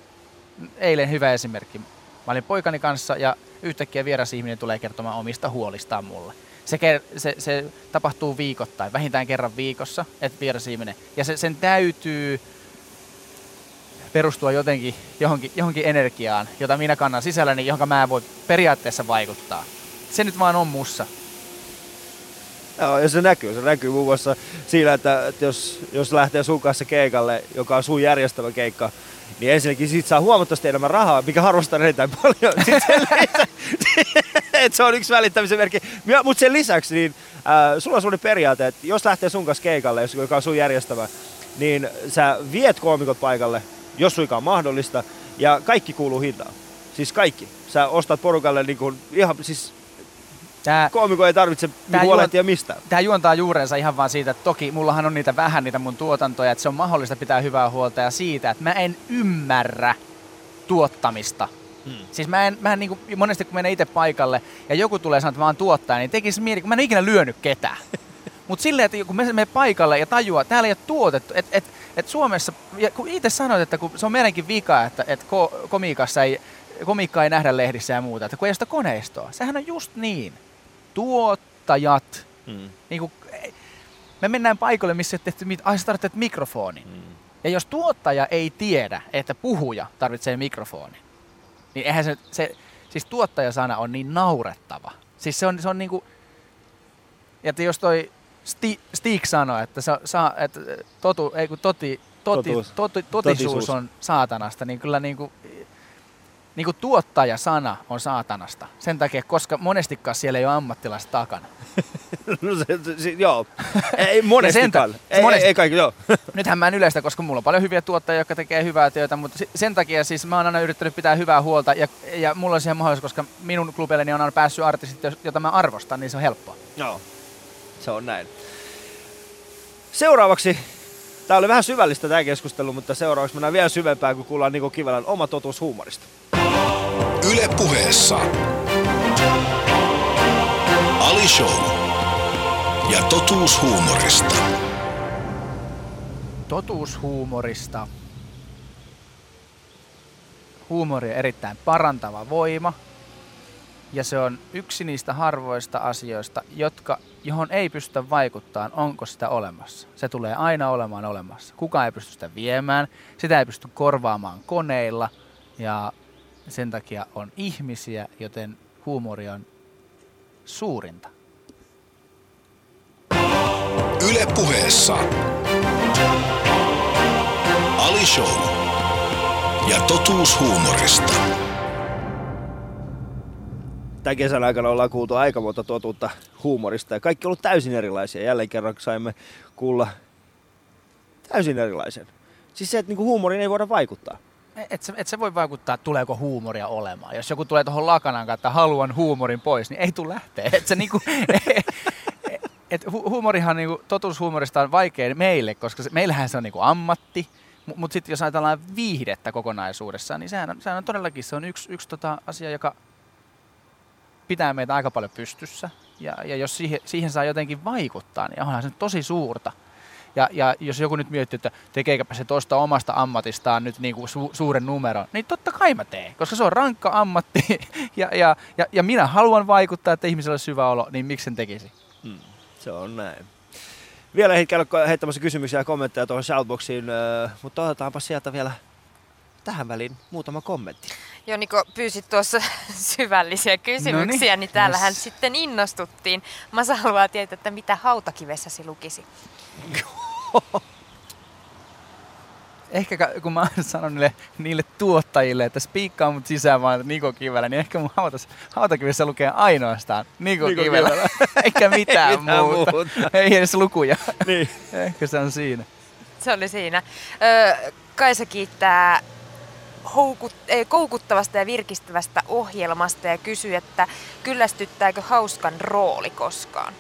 eilen hyvä esimerkki. Mä olin poikani kanssa ja yhtäkkiä vieras ihminen tulee kertomaan omista huolistaan mulle. Se, se, se tapahtuu viikoittain, vähintään kerran viikossa, että vieras ihminen. Ja se, sen täytyy perustua jotenkin johonkin, johonkin energiaan, jota minä kannan sisälläni, johon mä en voi periaatteessa vaikuttaa. Se nyt vaan on mussa. Joo, ja se näkyy. Se näkyy muun muassa siinä, että, että jos, jos lähtee sun kanssa keikalle, joka on sun järjestämä keikka, niin ensinnäkin siitä saa huomattavasti enemmän rahaa, mikä harvastaa erittäin paljon. [laughs] Se on yksi välittämisen merkki. Mutta sen lisäksi, niin äh, sulla on sellainen periaate, että jos lähtee sun kanssa keikalle, joka on sun järjestämä, niin sä viet koomikot paikalle, jos suinkaan mahdollista, ja kaikki kuuluu hintaan. Siis kaikki. Sä ostat porukalle niin kuin, ihan, siis Tää, koomiko ei tarvitse Tää niin huolehtia mistään. Tämä juontaa juurensa ihan vaan siitä, että toki mullahan on niitä vähän niitä mun tuotantoja, että se on mahdollista pitää hyvää huolta ja siitä, että mä en ymmärrä tuottamista. Hmm. Siis mä en, mä en niinku, monesti kun menen itse paikalle ja joku tulee sanoa, että mä oon tuottaja, niin tekisi mieli, kun mä en ikinä lyönyt ketään. [laughs] Mutta silleen, että kun me menee paikalle ja tajuaa, että täällä ei ole tuotettu, että et, et Suomessa, ja kun itse sanoit, että kun se on meidänkin vika, että et ko, komiikassa ei, komiikkaa ei nähdä lehdissä ja muuta, että kun ei ole sitä koneistoa. Sehän on just niin. Tuottajat Mm. niin kuin, me mennään paikalle, missä ei tehty mit- ai sä tarvitset mikrofonin. Mm. Ja jos tuottaja ei tiedä, että puhuja tarvitsee mikrofonin, niin eihän se, se siis tuottajasana on niin naurettava. Siis se on, se on niinku, että jos toi Sti, Stig sanoi, että, sa, sa, että totu, ei kun toti, toti, Totuus. toti, totisuus Totisuus. on saatanasta, niin kyllä niinku, niinku tuottajasana on saatanasta. Sen takia, koska monestikaan siellä ei ole ammattilaista takana. [laughs] No se, se, se joo. [laughs] Ei monestikaan. ta- ei, monesti- ei, ei kaikki, joo. [laughs] nythän mä en yleistä, koska mulla on paljon hyviä tuottajia, jotka tekee hyvää työtä, mutta sen takia siis mä oon aina yrittänyt pitää hyvää huolta ja, ja mulla on siihen mahdollisuus, koska minun klubilleni on aina päässyt artistit, jota mä arvostan, niin se on helppoa. Joo, se on näin. Seuraavaksi, tää oli vähän syvällistä tämä keskustelu, mutta seuraavaksi mennään vielä syvempään, kun kuullaan Niko Kivelän oma totuus huumorista. Yle puheessa. Ali Show. Ja totuus huumorista. Totuus huumorista. Huumori on erittäin parantava voima. Ja se on yksi niistä harvoista asioista, jotka, johon ei pystytä vaikuttamaan, onko sitä olemassa. Se tulee aina olemaan olemassa. Kukaan ei pysty sitä viemään, sitä ei pysty korvaamaan koneilla ja sen takia on ihmisiä, joten huumori on suurinta. Yle puheessa. Ali Show. Ja totuus huumorista. Tämän kesän aikana ollaan kuultu aika monta totuutta huumorista ja kaikki on ollut täysin erilaisia. Jälleen kerran saimme kuulla täysin erilaisen. Siis se, että niinku huumoriin ei voida vaikuttaa. Et se, et se voi vaikuttaa, tuleeko huumoria olemaan. Jos joku tulee tuohon lakanan kanssa, että haluan huumorin pois, niin ei tule lähteä. Et se niinku, [laughs] et hu- huumorihan, niinku, totuushuumorista on vaikea meille, koska se, meillähän se on niinku ammatti. Mutta mut sitten jos ajatellaan viihdettä kokonaisuudessaan, niin sehän on, sehän on todellakin se on yksi, yksi tota asia, joka pitää meitä aika paljon pystyssä. Ja, ja jos siihen, siihen saa jotenkin vaikuttaa, niin onhan se tosi suurta. Ja, ja jos joku nyt miettii, että tekeeköpä se tuosta omasta ammatistaan nyt niin kuin su- suuren numeron, niin totta kai mä teen, koska se on rankka ammatti [laughs] ja, ja, ja, ja minä haluan vaikuttaa, että ihmisellä olisi hyvä olo, niin miksi sen tekisi? Se on näin. Vielä käydä heittämässä kysymyksiä ja kommentteja tuohon shoutboxiin, mutta otetaanpa sieltä vielä tähän väliin muutama kommentti. Joo, Niko pyysit tuossa [laughs] syvällisiä kysymyksiä, Noniin, niin täällähän yes. sitten innostuttiin. Masa haluaa tietää, että mitä hautakivessäsi lukisi. [laughs] ehkä kun mä oon sanonut niille, niille tuottajille, että spiikkaa mut sisään vaan Niko Kivelä, niin ehkä mun hautas, hautakivissä lukee ainoastaan Niko, Niko Kivelä, Kivelä. [laughs] eikä mitään, Ei mitään muuta. muuta. Ei edes lukuja. Niin. ehkä se on siinä. Se oli siinä. Ö, Kaisa kiittää houkut, ei, koukuttavasta ja virkistävästä ohjelmasta ja kysyy, että kyllästyttääkö hauskan rooli koskaan?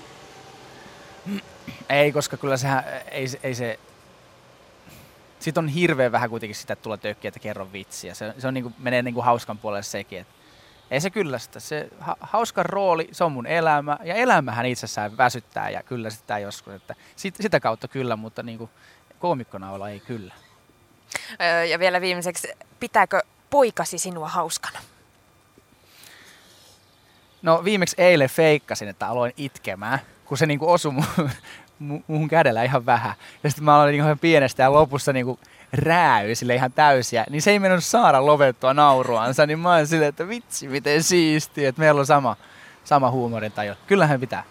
Ei, koska kyllä sehän, ei, ei se... Sitten on hirveän vähän kuitenkin sitä, että tulee tökkiä, että kerro vitsiä. Se, se on niinku, menee niinku hauskan puolelle sekin. Et ei se kyllästä. Se ha, hauskan rooli, se on mun elämä. Ja elämähän itsessään väsyttää ja kyllästyttää joskus. Että sit, sitä kautta kyllä, mutta niinku, koomikkona olla ei kyllä. Ja vielä viimeiseksi, pitääkö poikasi sinua hauskana? No viimeksi eilen feikkasin, että aloin itkemään, kun se niinku osui mun, mu- muhun kädellä ihan vähän. Ja sitten mä aloin niinku ihan pienestä ja lopussa niinku rääy sille ihan täysiä. Niin se ei mennyt saada lovettua nauruansa, niin mä oon silleen, että vitsi miten siistiä, että meillä on sama, sama huumorintaju. Kyllähän pitää.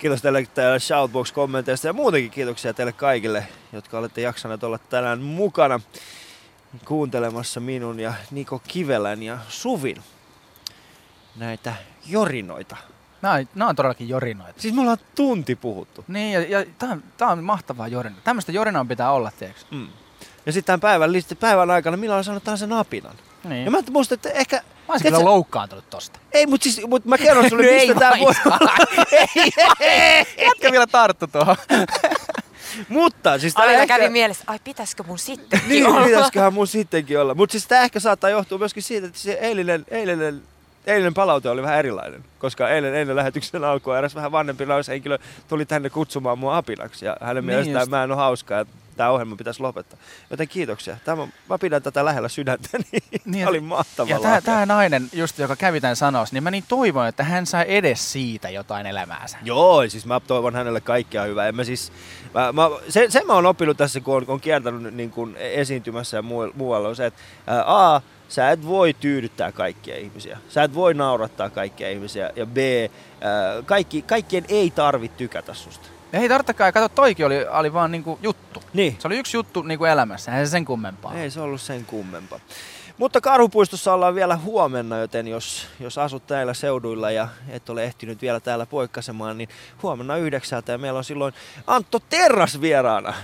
Kiitos teille täällä Shoutbox-kommenteista ja muutenkin kiitoksia teille kaikille, jotka olette jaksaneet olla tänään mukana kuuntelemassa minun ja Niko Kivelän ja Suvin näitä jorinoita. Nämä on, nämä on todellakin jorinoita. Siis me ollaan tunti puhuttu. Niin, ja, ja tämä on, tää on mahtavaa jorina. Tämmöistä jorinaa pitää olla, tiedätkö? Mm. Ja sitten tämän päivän, päivän aikana minä olen saanut tällaisen apinan. Niin. Ja mä muistan, että ehkä... Mä olisin tiedätkö- kyllä loukkaantunut tosta. Ei, mutta siis, mut mä kerron sulle, [laughs] No ei mistä tää voi [laughs] Jätkä vielä tarttu tuohon. [laughs] Mutta siis tää ehkä... kävi mielessä, ai pitäisikö mun sitten Niin, pitäisiköhän mun sittenkin olla. Mutta siis tämä ehkä saattaa johtua myöskin siitä, että se eilinen, eilinen, eilinen palaute oli vähän erilainen. Koska eilen, eilen lähetyksen alkua eräs vähän vanhempi naishenkilö tuli tänne kutsumaan mua apinaksi. Ja hänen Niin mielestään just. mä en ole hauskaa tämä ohjelma pitäisi lopettaa. Joten kiitoksia. Tämä, mä pidän tätä lähellä sydäntä, [laughs] niin, Niin, oli mahtava Ja tämä, tämä nainen, just joka kävi tämän sanossa, niin mä niin toivon, että hän sai edes siitä jotain elämäänsä. Joo, siis mä toivon hänelle kaikkea hyvää. En mä siis, mä, mä, se, sen mä oon oppinut tässä, kun on, on kiertänyt niin kuin esiintymässä ja muu- muualla, on se, että ää, A, sä et voi tyydyttää kaikkia ihmisiä. Sä et voi naurattaa kaikkia ihmisiä. Ja B, ää, kaikki, kaikkien ei tarvitse tykätä susta. Ja ei tarvitsekaan, kato, toikin oli, oli vaan niinku juttu. Niin. Se oli yksi juttu niinku elämässä, eihän se sen kummempaa. Ei se ollut sen kummempaa. Mutta Karhupuistossa ollaan vielä huomenna, joten jos, jos asut täällä seuduilla ja et ole ehtinyt vielä täällä poikkasemaan, niin huomenna yhdeksältä ja meillä on silloin Antto Terras vieraana.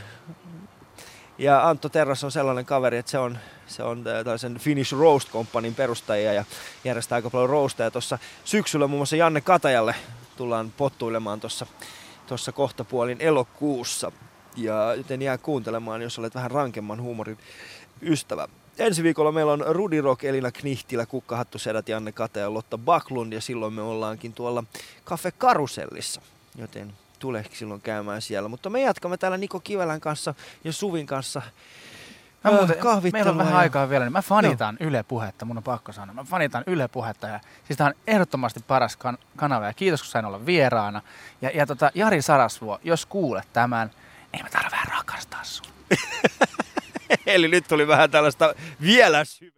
Ja Antto Terras on sellainen kaveri, että se on, se on äh, tällaisen Finnish Roast Companyn perustaja ja järjestää aika paljon roasteja. Tuossa syksyllä muun muassa Janne Katajalle tullaan pottuilemaan tuossa tuossa kohtapuolin elokuussa. Ja joten jää kuuntelemaan, jos olet vähän rankemman huumorin ystävä. Ensi viikolla meillä on Rudi Rock, Elina Knihtilä, Kukka Hattusedät, Janne Kata ja Lotta Baklund ja silloin me ollaankin tuolla Cafe Karusellissa, joten tule silloin käymään siellä. Mutta me jatkamme täällä Niko Kivelän kanssa ja Suvin kanssa Mä Öö, muuten, meillä on vähän ja- aikaa vielä, niin mä fanitan Yle Puhetta, mun on pakko sanoa. Mä fanitan Yle Puhetta ja siis tää on ehdottomasti paras kan- kanava ja kiitos kun sain olla vieraana. Ja, ja tota, Jari Sarasvuo, jos kuulet tämän, niin mä tarvitsen vähän rakastaa sua. [laughs] Eli nyt tuli vähän tällaista vielä syvää.